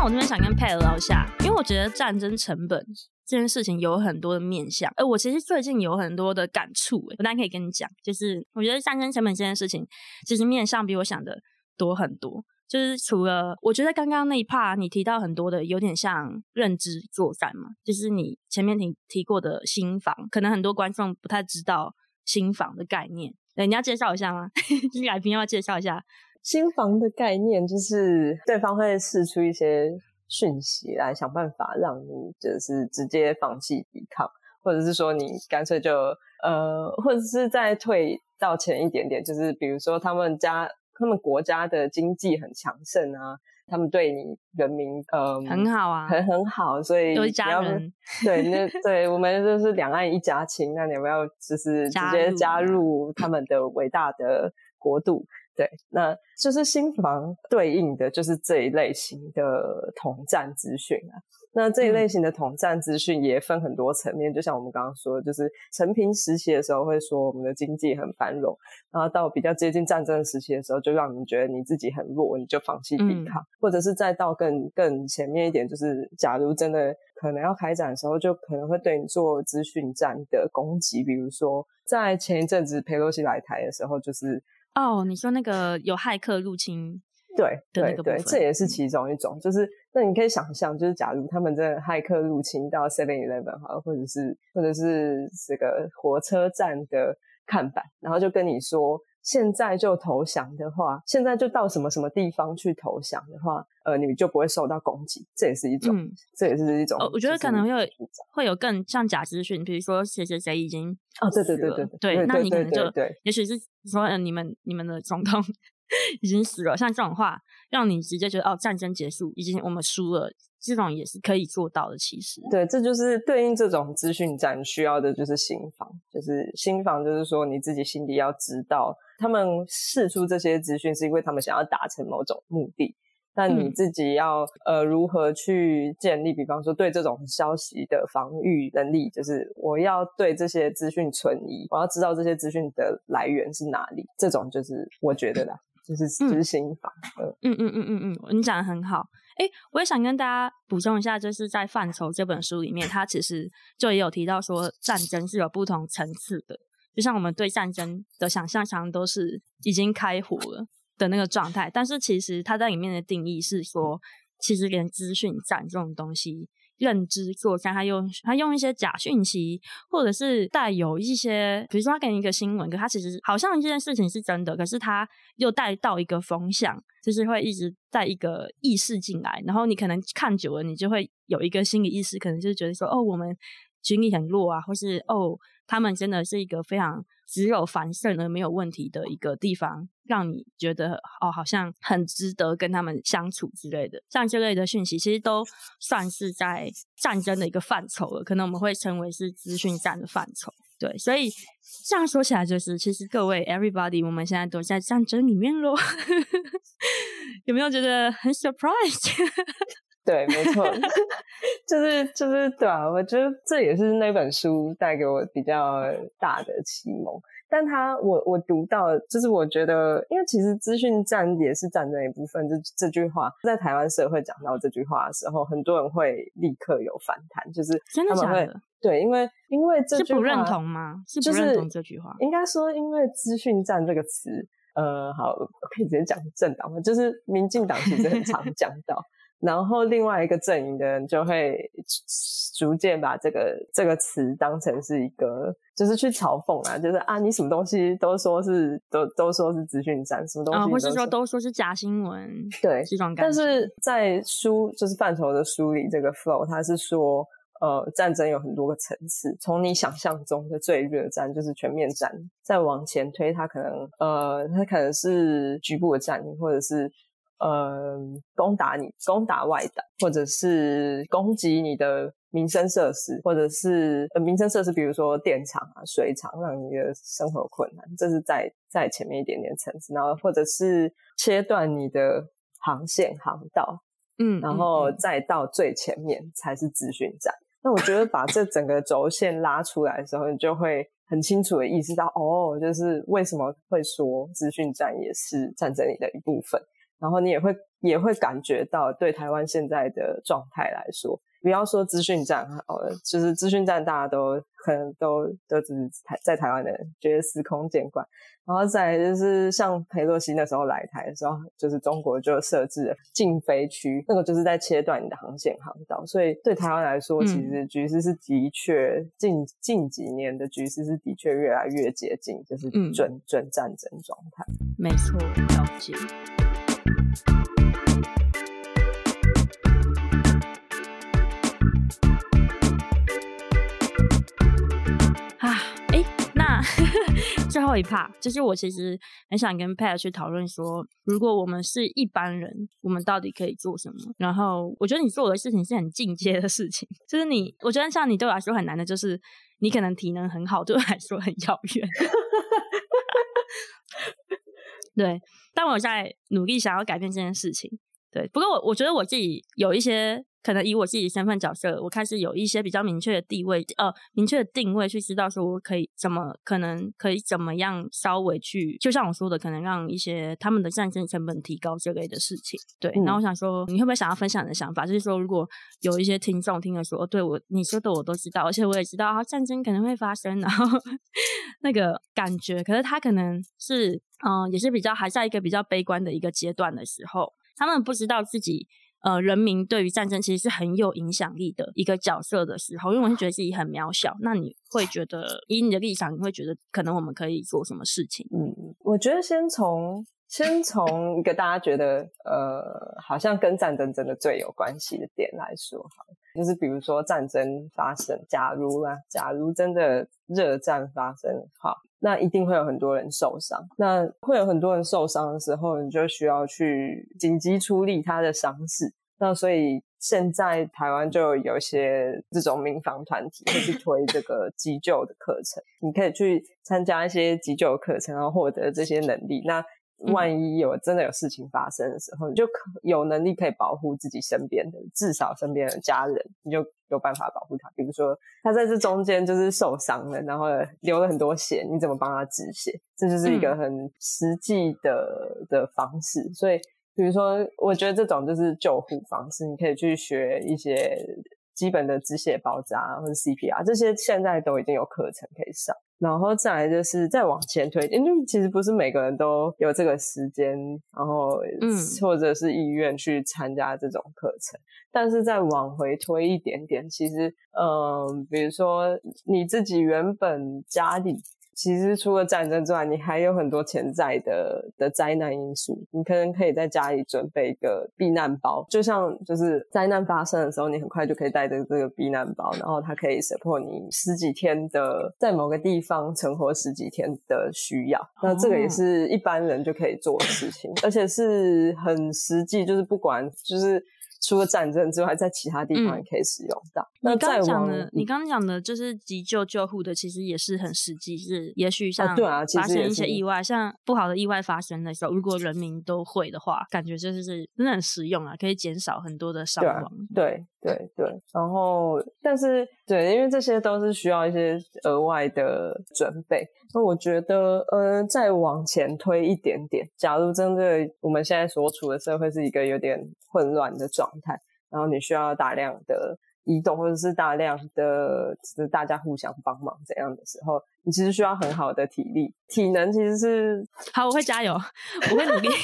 我这边想跟 Pat 聊一下，因为我觉得战争成本这件事情有很多的面向。哎，我其实最近有很多的感触，哎，我当然可以跟你讲，就是我觉得战争成本这件事情，其实面向比我想的多很多。就是除了我觉得刚刚那一 part 你提到很多的，有点像认知作战嘛，就是你前面提提过的心防，可能很多观众不太知道心防的概念，对，你要介绍一下吗？就是来宾要介绍一下。心房的概念就是对方会试出一些讯息来想办法让你就是直接放弃抵抗，或者是说你干脆就呃，或者是再退到前一点点，就是比如说他们家他们国家的经济很强盛啊，他们对你人民呃很好啊，很很好，所以都是家人，对，那对我们就是两岸一家亲，那你要不要就是直接加入他们的伟大的国度？对，那就是新房对应的就是这一类型的统战资讯啊。那这一类型的统战资讯也分很多层面，嗯、就像我们刚刚说，就是承平时期的时候会说我们的经济很繁荣，然后到比较接近战争时期的时候，就让你觉得你自己很弱，你就放弃抵抗，嗯、或者是再到更更前面一点，就是假如真的可能要开展的时候，就可能会对你做资讯战的攻击，比如说在前一阵子佩洛西来台的时候，就是。哦，你说那个有骇客入侵，对对对，这也是其中一种。就是那你可以想象，就是假如他们真的骇客入侵到 Seven Eleven 哈，或者是或者是这个火车站的看板，然后就跟你说。现在就投降的话，现在就到什么什么地方去投降的话，呃，你就不会受到攻击，这也是一种，嗯、这也是一种。我觉得可能会有会有更像假资讯，比如说谁谁谁已经哦，对对对对对，对，那你可能就对，也许是说，嗯，你们你们的总统已经死了，像这种话，让你直接觉得哦，战争结束，已经我们输了。这种也是可以做到的，其实。对，这就是对应这种资讯战需要的，就是心防，就是心防，就是说你自己心里要知道，他们释出这些资讯是因为他们想要达成某种目的，那你自己要、嗯、呃如何去建立，比方说对这种消息的防御能力，就是我要对这些资讯存疑，我要知道这些资讯的来源是哪里，这种就是我觉得啦，就是就是心防。嗯嗯嗯嗯嗯，你讲的很好。哎，我也想跟大家补充一下，就是在《范畴》这本书里面，它其实就也有提到说，战争是有不同层次的。就像我们对战争的想象，常常都是已经开火了的那个状态，但是其实它在里面的定义是说，其实连资讯战这种东西。认知作战，他用他用一些假讯息，或者是带有一些，比如说他给你一个新闻，可他其实好像这件事情是真的，可是他又带到一个风向，就是会一直带一个意识进来，然后你可能看久了，你就会有一个心理意识，可能就是觉得说，哦，我们军力很弱啊，或是哦，他们真的是一个非常。只有反胜而没有问题的一个地方，让你觉得哦，好像很值得跟他们相处之类的，像这类的讯息，其实都算是在战争的一个范畴了。可能我们会称为是资讯战的范畴。对，所以这样说起来，就是其实各位 everybody，我们现在都在战争里面喽。有没有觉得很 surprise？对，没错，就是就是对啊，我觉得这也是那本书带给我比较大的启蒙。但他我我读到，就是我觉得，因为其实资讯战也是战争一部分。这这句话在台湾社会讲到这句话的时候，很多人会立刻有反弹，就是真的假的？对，因为因为这句话是不认同吗？是不认同这句话？应该说，因为资讯战这个词，呃，好，我可以直接讲政党嘛，就是民进党其实很常讲到。然后另外一个阵营的人就会逐渐把这个这个词当成是一个，就是去嘲讽啊，就是啊，你什么东西都说是都都说是资讯战，什么东西，啊，或是说都说是假新闻，对，这种感觉。但是在书就是范畴的书里，这个 flow 它是说，呃，战争有很多个层次，从你想象中的最热战就是全面战，再往前推，它可能呃，它可能是局部的战役，或者是。呃，攻打你，攻打外岛，或者是攻击你的民生设施，或者是呃民生设施，比如说电厂啊、水厂，让你的生活困难，这是在在前面一点点层次。然后，或者是切断你的航线航道，嗯，然后再到最前面才是资讯站。那我觉得把这整个轴线拉出来的时候，你就会很清楚的意识到，哦，就是为什么会说资讯战也是战争里的一部分。然后你也会也会感觉到，对台湾现在的状态来说，不要说资讯战，呃，就是资讯站，大家都可能都都只是台在台湾的人觉得司空见惯。然后再来就是像裴洛西那时候来台的时候，就是中国就设置了禁飞区，那个就是在切断你的航线航道。所以对台湾来说，其实局势是的确近近几年的局势是的确越来越接近，就是准、嗯、准战争状态。没错，了解。啊，哎，那 最后一趴，就是我其实很想跟 Pat 去讨论说，如果我们是一般人，我们到底可以做什么？然后，我觉得你做的事情是很进阶的事情，就是你，我觉得像你对我来说很难的，就是你可能体能很好，对我来说很遥远。对。但我在努力想要改变这件事情。对，不过我我觉得我自己有一些。可能以我自己身份角色，我开始有一些比较明确的地位，呃，明确的定位，去知道说我可以怎么，可能可以怎么样稍微去，就像我说的，可能让一些他们的战争成本提高这类的事情。对，那、嗯、我想说，你会不会想要分享你的想法？就是说，如果有一些听众听了说，哦对我你说的我都知道，而且我也知道啊，战争可能会发生，然后 那个感觉，可是他可能是，嗯、呃，也是比较还在一个比较悲观的一个阶段的时候，他们不知道自己。呃，人民对于战争其实是很有影响力的一个角色的时候，因为我是觉得自己很渺小。那你会觉得，以你的立场，你会觉得可能我们可以做什么事情？嗯，我觉得先从先从一个大家觉得呃，好像跟战争真的最有关系的点来说，好，就是比如说战争发生，假如啊，假如真的热战发生，好。那一定会有很多人受伤，那会有很多人受伤的时候，你就需要去紧急处理他的伤势。那所以现在台湾就有一些这种民防团体会去推这个急救的课程，你可以去参加一些急救课程，然后获得这些能力。那万一有真的有事情发生的时候，你就可有能力可以保护自己身边的，至少身边的家人，你就有办法保护他。比如说他在这中间就是受伤了，然后流了很多血，你怎么帮他止血？这就是一个很实际的、嗯、的方式。所以，比如说，我觉得这种就是救护方式，你可以去学一些基本的止血包扎或者 CPR，这些现在都已经有课程可以上。然后再来就是再往前推，因为其实不是每个人都有这个时间，然后嗯，或者是意愿去参加这种课程。但是再往回推一点点，其实嗯、呃，比如说你自己原本家里。其实除了战争之外，你还有很多潜在的的灾难因素。你可能可以在家里准备一个避难包，就像就是灾难发生的时候，你很快就可以带着这个避难包，然后它可以 support 你十几天的在某个地方存活十几天的需要。那这个也是一般人就可以做的事情，而且是很实际，就是不管就是。除了战争之外，在其他地方也可以使用到。你刚讲的，你刚讲的就是急救救护的，其实也是很实际，是也许像发生一些意外，啊、像不好的意外发生的时候，如果人民都会的话，感觉就是真的很实用啊，可以减少很多的伤亡。对对对，对，然后但是对，因为这些都是需要一些额外的准备。那我觉得，呃，再往前推一点点，假如真的我们现在所处的社会是一个有点混乱的状态，然后你需要大量的移动，或者是大量的就是大家互相帮忙这样的时候，你其实需要很好的体力、体能，其实是好，我会加油，我会努力。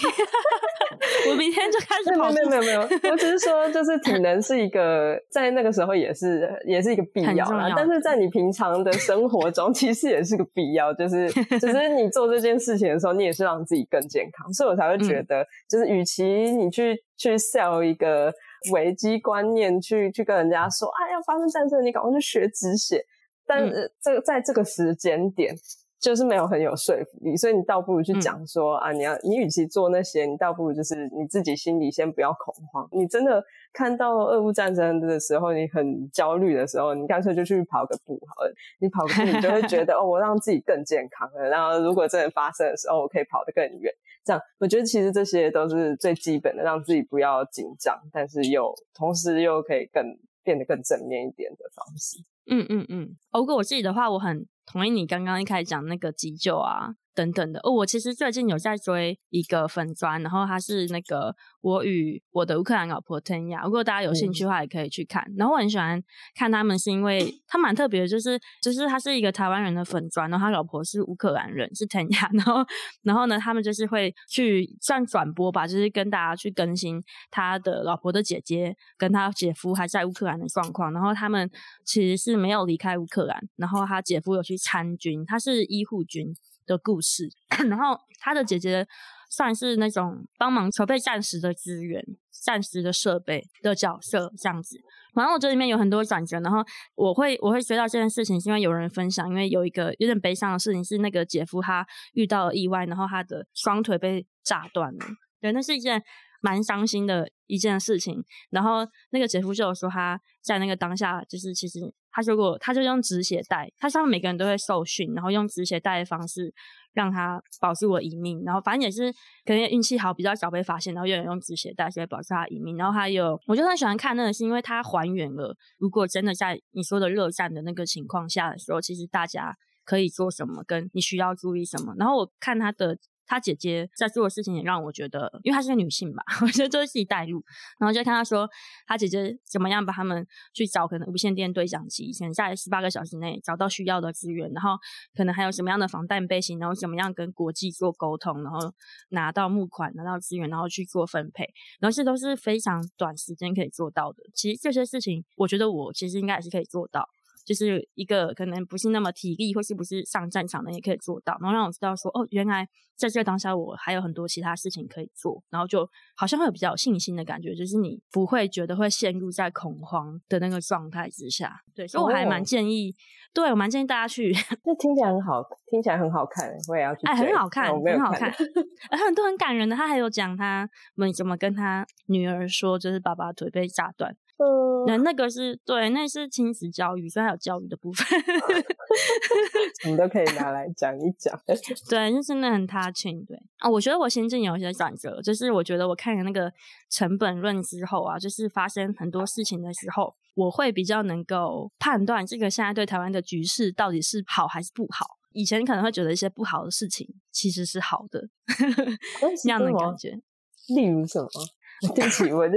我明天就开始跑。没有没有没有，我只是说，就是体 能是一个在那个时候也是也是一个必要啦。但是在你平常的生活中，其实也是个必要。就是只是你做这件事情的时候，你也是让自己更健康，所以我才会觉得，就是与其你去去 sell 一个危机观念，去去跟人家说啊要发生战争，你赶快去学止血。但是这个在这个时间点。就是没有很有说服力，所以你倒不如去讲说、嗯、啊，你要你与其做那些，你倒不如就是你自己心里先不要恐慌。你真的看到俄乌战争的时候，你很焦虑的时候，你干脆就去跑个步好了。你跑个步，你就会觉得 哦，我让自己更健康了。然后如果真的发生的时候，我可以跑得更远。这样，我觉得其实这些都是最基本的，让自己不要紧张，但是又同时又可以更变得更正面一点的方式。嗯嗯嗯。如果我自己的话，我很。同意你刚刚一开始讲那个急救啊。等等的哦，我其实最近有在追一个粉砖，然后他是那个我与我的乌克兰老婆 Tanya，如果大家有兴趣的话，也可以去看。嗯、然后我很喜欢看他们，是因为他蛮特别的，就是就是他是一个台湾人的粉砖，然后他老婆是乌克兰人，是 Tanya，然后然后呢，他们就是会去算转播吧，就是跟大家去更新他的老婆的姐姐跟他姐夫还在乌克兰的状况。然后他们其实是没有离开乌克兰，然后他姐夫有去参军，他是医护军。的故事，然后他的姐姐算是那种帮忙筹备暂时的资源、暂时的设备的角色这样子。反正我这里面有很多转折，然后我会我会追到这件事情，是因为有人分享，因为有一个有点悲伤的事情是那个姐夫他遇到了意外，然后他的双腿被炸断了。对，那是一件蛮伤心的一件事情，然后那个姐夫就有说他在那个当下，就是其实他说过，他就用止血带，他上面每个人都会受训，然后用止血带的方式让他保住我一命，然后反正也是可能运气好，比较早被发现，然后有用止血带，所以保住他一命。然后还有，我就很喜欢看那个，是因为他还原了，如果真的在你说的热战的那个情况下的时候，其实大家可以做什么，跟你需要注意什么。然后我看他的。他姐姐在做的事情也让我觉得，因为她是个女性吧，我觉得就是自己带入，然后就看她说，她姐姐怎么样把他们去找可能无线电对讲机，先在十八个小时内找到需要的资源，然后可能还有什么样的防弹背心，然后怎么样跟国际做沟通，然后拿到募款，拿到资源，然后去做分配，然后这都是非常短时间可以做到的。其实这些事情，我觉得我其实应该也是可以做到。就是一个可能不是那么体力或是不是上战场的也可以做到，然后让我知道说哦，原来在这个当下我还有很多其他事情可以做，然后就好像会有比较有信心的感觉，就是你不会觉得会陷入在恐慌的那个状态之下。对，所以我还蛮建议，哦、对我蛮建议大家去。这听起来很好，听起来很好看，我也要去。哎，很好看，很好看，很多很感人的。他还有讲他们怎么跟他女儿说，就是爸爸腿被炸断。嗯，那那个是对，那是亲子教育，所以还有教育的部分，什么都可以拿来讲一讲。对，就真的很 touching。对啊，我觉得我心境有一些转折，就是我觉得我看了那个成本论之后啊，就是发生很多事情的时候，我会比较能够判断这个现在对台湾的局势到底是好还是不好。以前可能会觉得一些不好的事情其实是好的，那样的感觉。例如什么？对不起，我就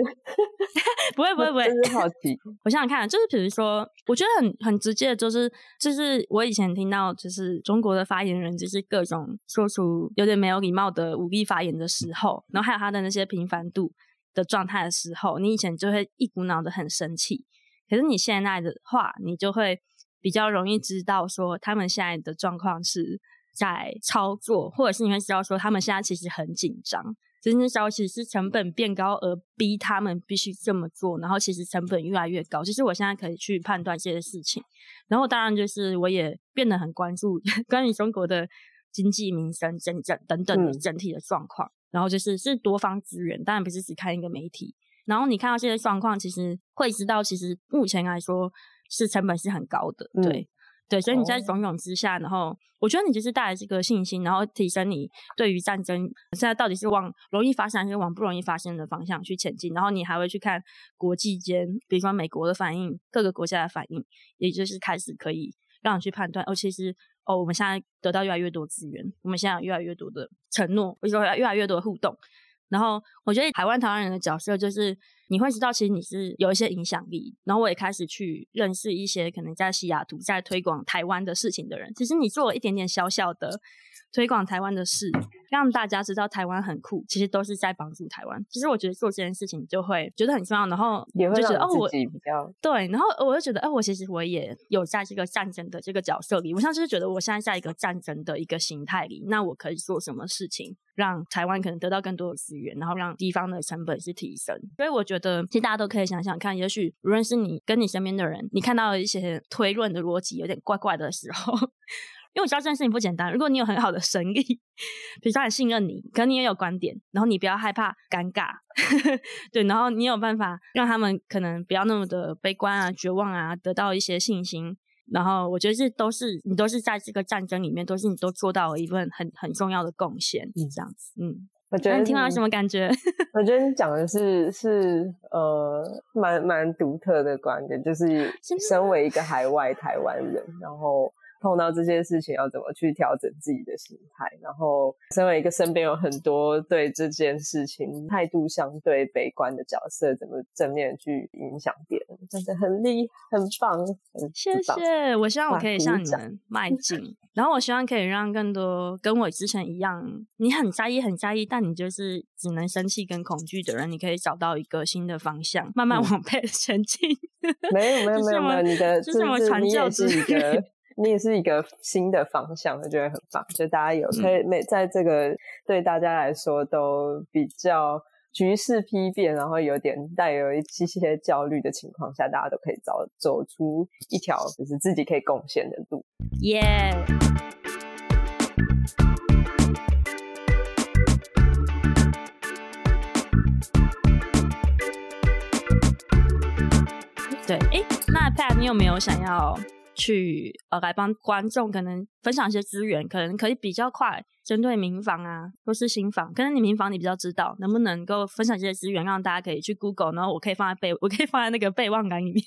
不会不会不会，就是好奇。我想想看，就是比如说，我觉得很很直接的，就是就是我以前听到，就是中国的发言人，就是各种说出有点没有礼貌的武力发言的时候，然后还有他的那些频繁度的状态的时候，你以前就会一股脑的很生气。可是你现在的话，你就会比较容易知道说，他们现在的状况是在操作，或者是你会知道说，他们现在其实很紧张。真正消息是成本变高而逼他们必须这么做，然后其实成本越来越高。其实我现在可以去判断这些事情，然后当然就是我也变得很关注 关于中国的经济民生、整整等等的整体的状况。嗯、然后就是是多方资源，当然不是只看一个媒体。然后你看到这些状况，其实会知道，其实目前来说是成本是很高的，对。嗯对，所以你在种种之下，然后我觉得你就是带来这个信心，然后提升你对于战争现在到底是往容易发生还是往不容易发生的方向去前进，然后你还会去看国际间，比如说美国的反应，各个国家的反应，也就是开始可以让你去判断，哦，其实哦，我们现在得到越来越多资源，我们现在有越来越多的承诺，或者说越来越多的互动。然后我觉得台湾台湾人的角色就是你会知道，其实你是有一些影响力。然后我也开始去认识一些可能在西雅图在推广台湾的事情的人。其实你做了一点点小小的。推广台湾的事，让大家知道台湾很酷，其实都是在帮助台湾。其实我觉得做这件事情就会觉得很重要，然后就觉得哦，我比较对，然后我就觉得，哦，我其实我也有在这个战争的这个角色里，我像就是觉得我现在在一个战争的一个形态里，那我可以做什么事情，让台湾可能得到更多的资源，然后让地方的成本是提升。所以我觉得，其实大家都可以想想看，也许无论是你跟你身边的人，你看到一些推论的逻辑有点怪怪的时候。因为我知道这件事情不简单。如果你有很好的神力，比如说很信任你，可能你也有观点，然后你不要害怕尴尬，对，然后你有办法让他们可能不要那么的悲观啊、绝望啊，得到一些信心。然后我觉得这都是你都是在这个战争里面，都是你都做到了一份很很重要的贡献，嗯，这样子。嗯，我觉得你听完什么感觉？我觉得你讲的是是呃蛮蛮独特的观点，就是身为一个海外台湾人，然后。碰到这些事情要怎么去调整自己的心态，然后身为一个身边有很多对这件事情态度相对悲观的角色，怎么正面去影响别人，真的很厉害，很棒，很谢谢。我希望我可以向你们迈进，然后我希望可以让更多跟我之前一样，你很在意很在意，但你就是只能生气跟恐惧的人，你可以找到一个新的方向，慢慢往 前前进。没有没有没有 没有，你的就是传教之旅。你也是一个新的方向，我觉得很棒。就大家有可以每在这个对大家来说都比较局势批变，然后有点带有一些些焦虑的情况下，大家都可以找走出一条就是自己可以贡献的路。耶、yeah.！对，哎，那 Pat，你有没有想要去呃来帮观众可能分享一些资源，可能可以比较快。针对民房啊，或是新房，可能你民房你比较知道，能不能够分享这些资源，让大家可以去 Google，然后我可以放在备，我可以放在那个备忘栏里面，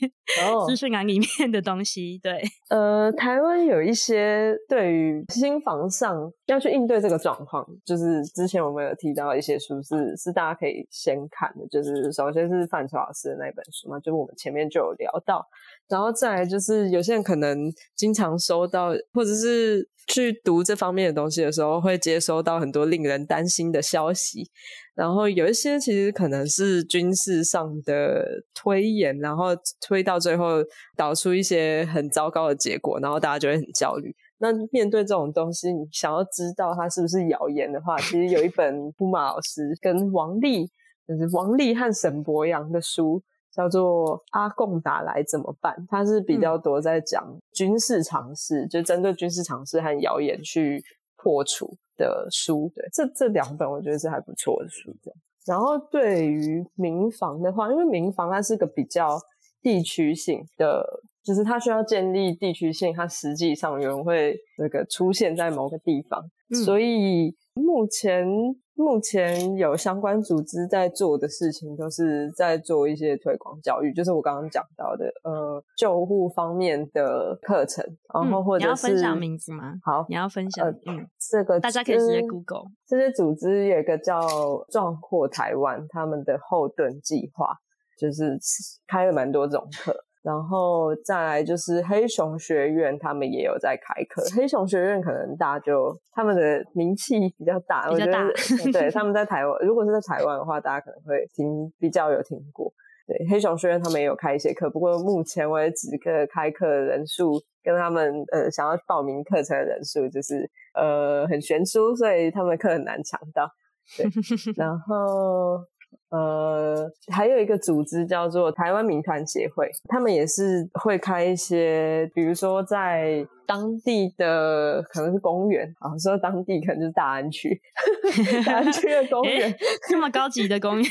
哦，资讯栏里面的东西。对，呃，台湾有一些对于新房上要去应对这个状况，就是之前我们有提到一些书是是大家可以先看的，就是首先是范畴老师的那本书嘛，就是我们前面就有聊到，然后再来就是有些人可能经常收到或者是。去读这方面的东西的时候，会接收到很多令人担心的消息，然后有一些其实可能是军事上的推演，然后推到最后导出一些很糟糕的结果，然后大家就会很焦虑。那面对这种东西，你想要知道它是不是谣言的话，其实有一本布马老师跟王丽，就是王丽和沈博洋的书。叫做阿贡打来怎么办？它是比较多在讲军事常识，嗯、就针对军事常识和谣言去破除的书。对，这这两本我觉得是还不错的书。这样，然后对于民房的话，因为民房它是个比较地区性的，就是它需要建立地区性，它实际上有人会那个出现在某个地方，嗯、所以目前。目前有相关组织在做的事情，都是在做一些推广教育，就是我刚刚讲到的，呃，救护方面的课程，然后或者是、嗯、你要分享名字吗？好，你要分享，呃、嗯，这个大家可以直接 Google 这些组织，有一个叫“壮阔台湾”他们的后盾计划，就是开了蛮多这种课。然后再来就是黑熊学院，他们也有在开课。黑熊学院可能大家就他们的名气比较大，比较大。我觉得对，他们在台湾，如果是在台湾的话，大家可能会听比较有听过。对，黑熊学院他们也有开一些课，不过目前为止，个开课的人数跟他们呃想要报名课程的人数就是呃很悬殊，所以他们的课很难抢到。对，然后。呃，还有一个组织叫做台湾民团协会，他们也是会开一些，比如说在。当地的可能是公园啊，说当地可能就是大安区，大安区的公园，这么高级的公园。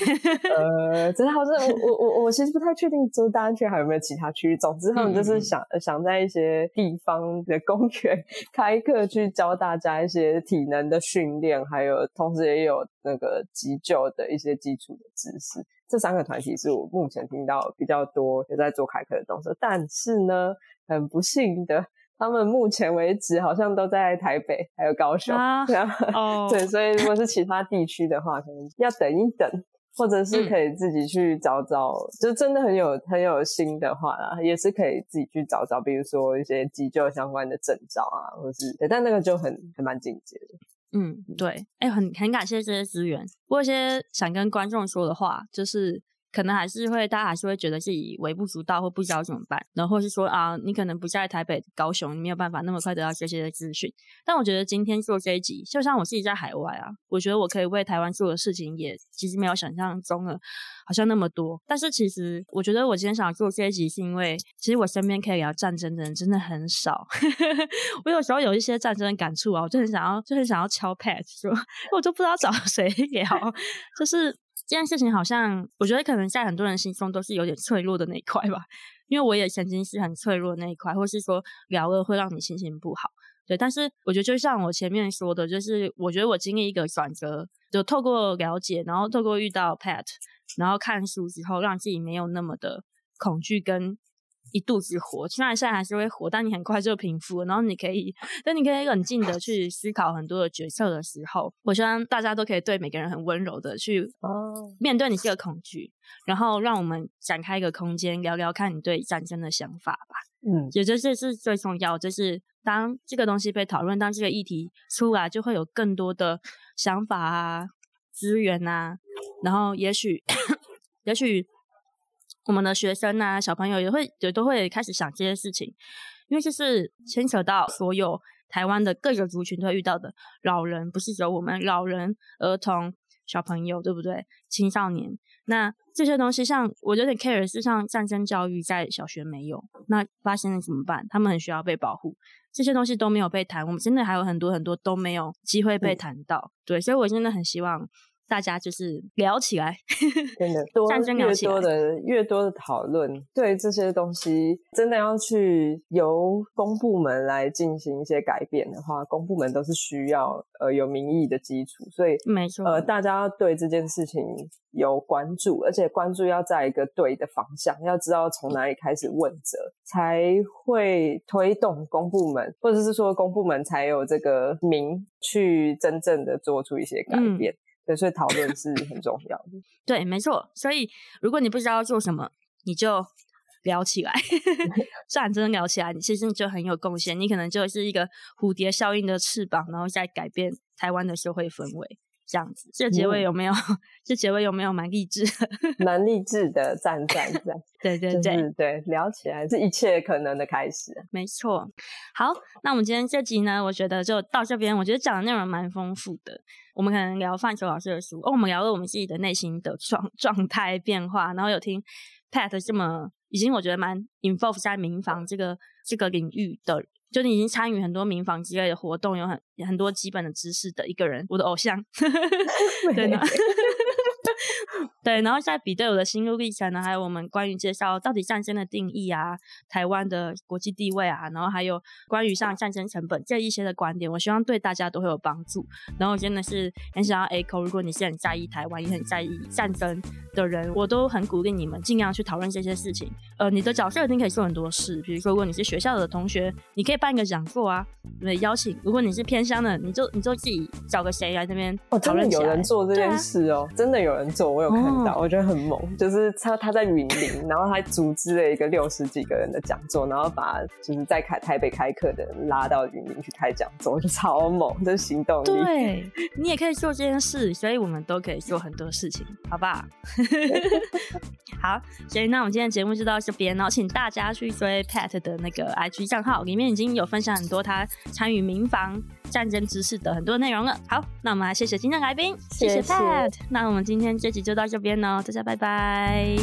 呃，真的好像我我我我其实不太确定，说大安区还有没有其他区域。总之，他们就是想、嗯、想在一些地方的公园开课，去教大家一些体能的训练，还有同时也有那个急救的一些基础的知识。这三个团体是我目前听到比较多有在做开课的动作，但是呢，很不幸的。他们目前为止好像都在台北，还有高雄。啊、哦，对，所以如果是其他地区的话，可能要等一等，或者是可以自己去找找。嗯、就真的很有很有心的话啦，也是可以自己去找找，比如说一些急救相关的证照啊，或是对，但那个就很还蛮进阶的。嗯，对，哎、欸，很很感谢这些资源。我有些想跟观众说的话，就是。可能还是会，大家还是会觉得自己微不足道或不知道怎么办，然后是说啊，你可能不在台北、高雄，你没有办法那么快得到这些资讯。但我觉得今天做这一集，就像我自己在海外啊，我觉得我可以为台湾做的事情也其实没有想象中的好像那么多。但是其实我觉得我今天想做这一集，是因为其实我身边可以聊战争的人真的很少。我有时候有一些战争的感触啊，我就很想要，就很想要敲 pad 说，我都不知道找谁聊，就是。这件事情好像，我觉得可能在很多人心中都是有点脆弱的那一块吧，因为我也曾经是很脆弱的那一块，或是说聊了会让你心情不好，对。但是我觉得就像我前面说的，就是我觉得我经历一个转折，就透过了解，然后透过遇到 Pat，然后看书之后，让自己没有那么的恐惧跟。一肚子火，虽然现在还是会火，但你很快就平复了。然后你可以，但你可以冷静的去思考很多的决策的时候，我希望大家都可以对每个人很温柔的去面对你这个恐惧，然后让我们展开一个空间，聊聊看你对战争的想法吧。嗯，也就是是最重要，就是当这个东西被讨论，当这个议题出来，就会有更多的想法啊、资源啊，然后也许，也许。我们的学生啊，小朋友也会也都会开始想这些事情，因为这是牵扯到所有台湾的各个族群都会遇到的。老人不是只有我们，老人、儿童、小朋友，对不对？青少年，那这些东西，像我有点 care 是像战争教育在小学没有，那发生了怎么办？他们很需要被保护，这些东西都没有被谈，我们真的还有很多很多都没有机会被谈到。嗯、对，所以我真的很希望。大家就是聊起来，真的 多越多的越多的讨论，对这些东西真的要去由公部门来进行一些改变的话，公部门都是需要呃有民意的基础，所以没错，呃大家要对这件事情有关注，而且关注要在一个对的方向，要知道从哪里开始问责，才会推动公部门，或者是说公部门才有这个名去真正的做出一些改变。嗯所以讨论是很重要的。对，没错。所以如果你不知道做什么，你就聊起来。虽然真的聊起来，你其实就很有贡献。你可能就是一个蝴蝶效应的翅膀，然后再改变台湾的社会氛围。这样子，这结尾有没有？嗯、这结尾有没有蛮励志？蛮励志的，赞赞赞！对对对、就是、对，聊起来是一切可能的开始。没错。好，那我们今天这集呢，我觉得就到这边。我觉得讲的内容蛮丰富的。我们可能聊范畴老师的书，哦，我们聊了我们自己的内心的状 状态变化，然后有听 Pat 这么已经我觉得蛮 involve 在民房这个这个领域的。就你已经参与很多民房之类的活动，有很很多基本的知识的一个人，我的偶像，对呢。对，然后在比对我的心路历程呢，还有我们关于介绍到底战争的定义啊，台湾的国际地位啊，然后还有关于像战争成本这一些的观点，我希望对大家都会有帮助。然后真的是很想要 echo，如果你是很在意台湾，也很在意战争的人，我都很鼓励你们尽量去讨论这些事情。呃，你的角色一定可以做很多事，比如说如果你是学校的同学，你可以办一个讲座啊，对，邀请。如果你是偏乡的，你就你就自己找个谁来这边讨论。哦，真的有人做这件事哦，啊、真的有人做，我有看。哦、我觉得很猛，就是他他在云林，然后还组织了一个六十几个人的讲座，然后把就是在开台北开课的人拉到云林去开讲座，就超猛，这是行动力。对，你也可以做这件事，所以我们都可以做很多事情，好不好？好，所以那我们今天的节目就到这边，然后请大家去追 Pat 的那个 IG 账号，里面已经有分享很多他参与民防战争知识的很多内容了。好，那我们来谢谢今天的来宾，谢谢 Pat。那我们今天这集就到这边喽，大家拜拜。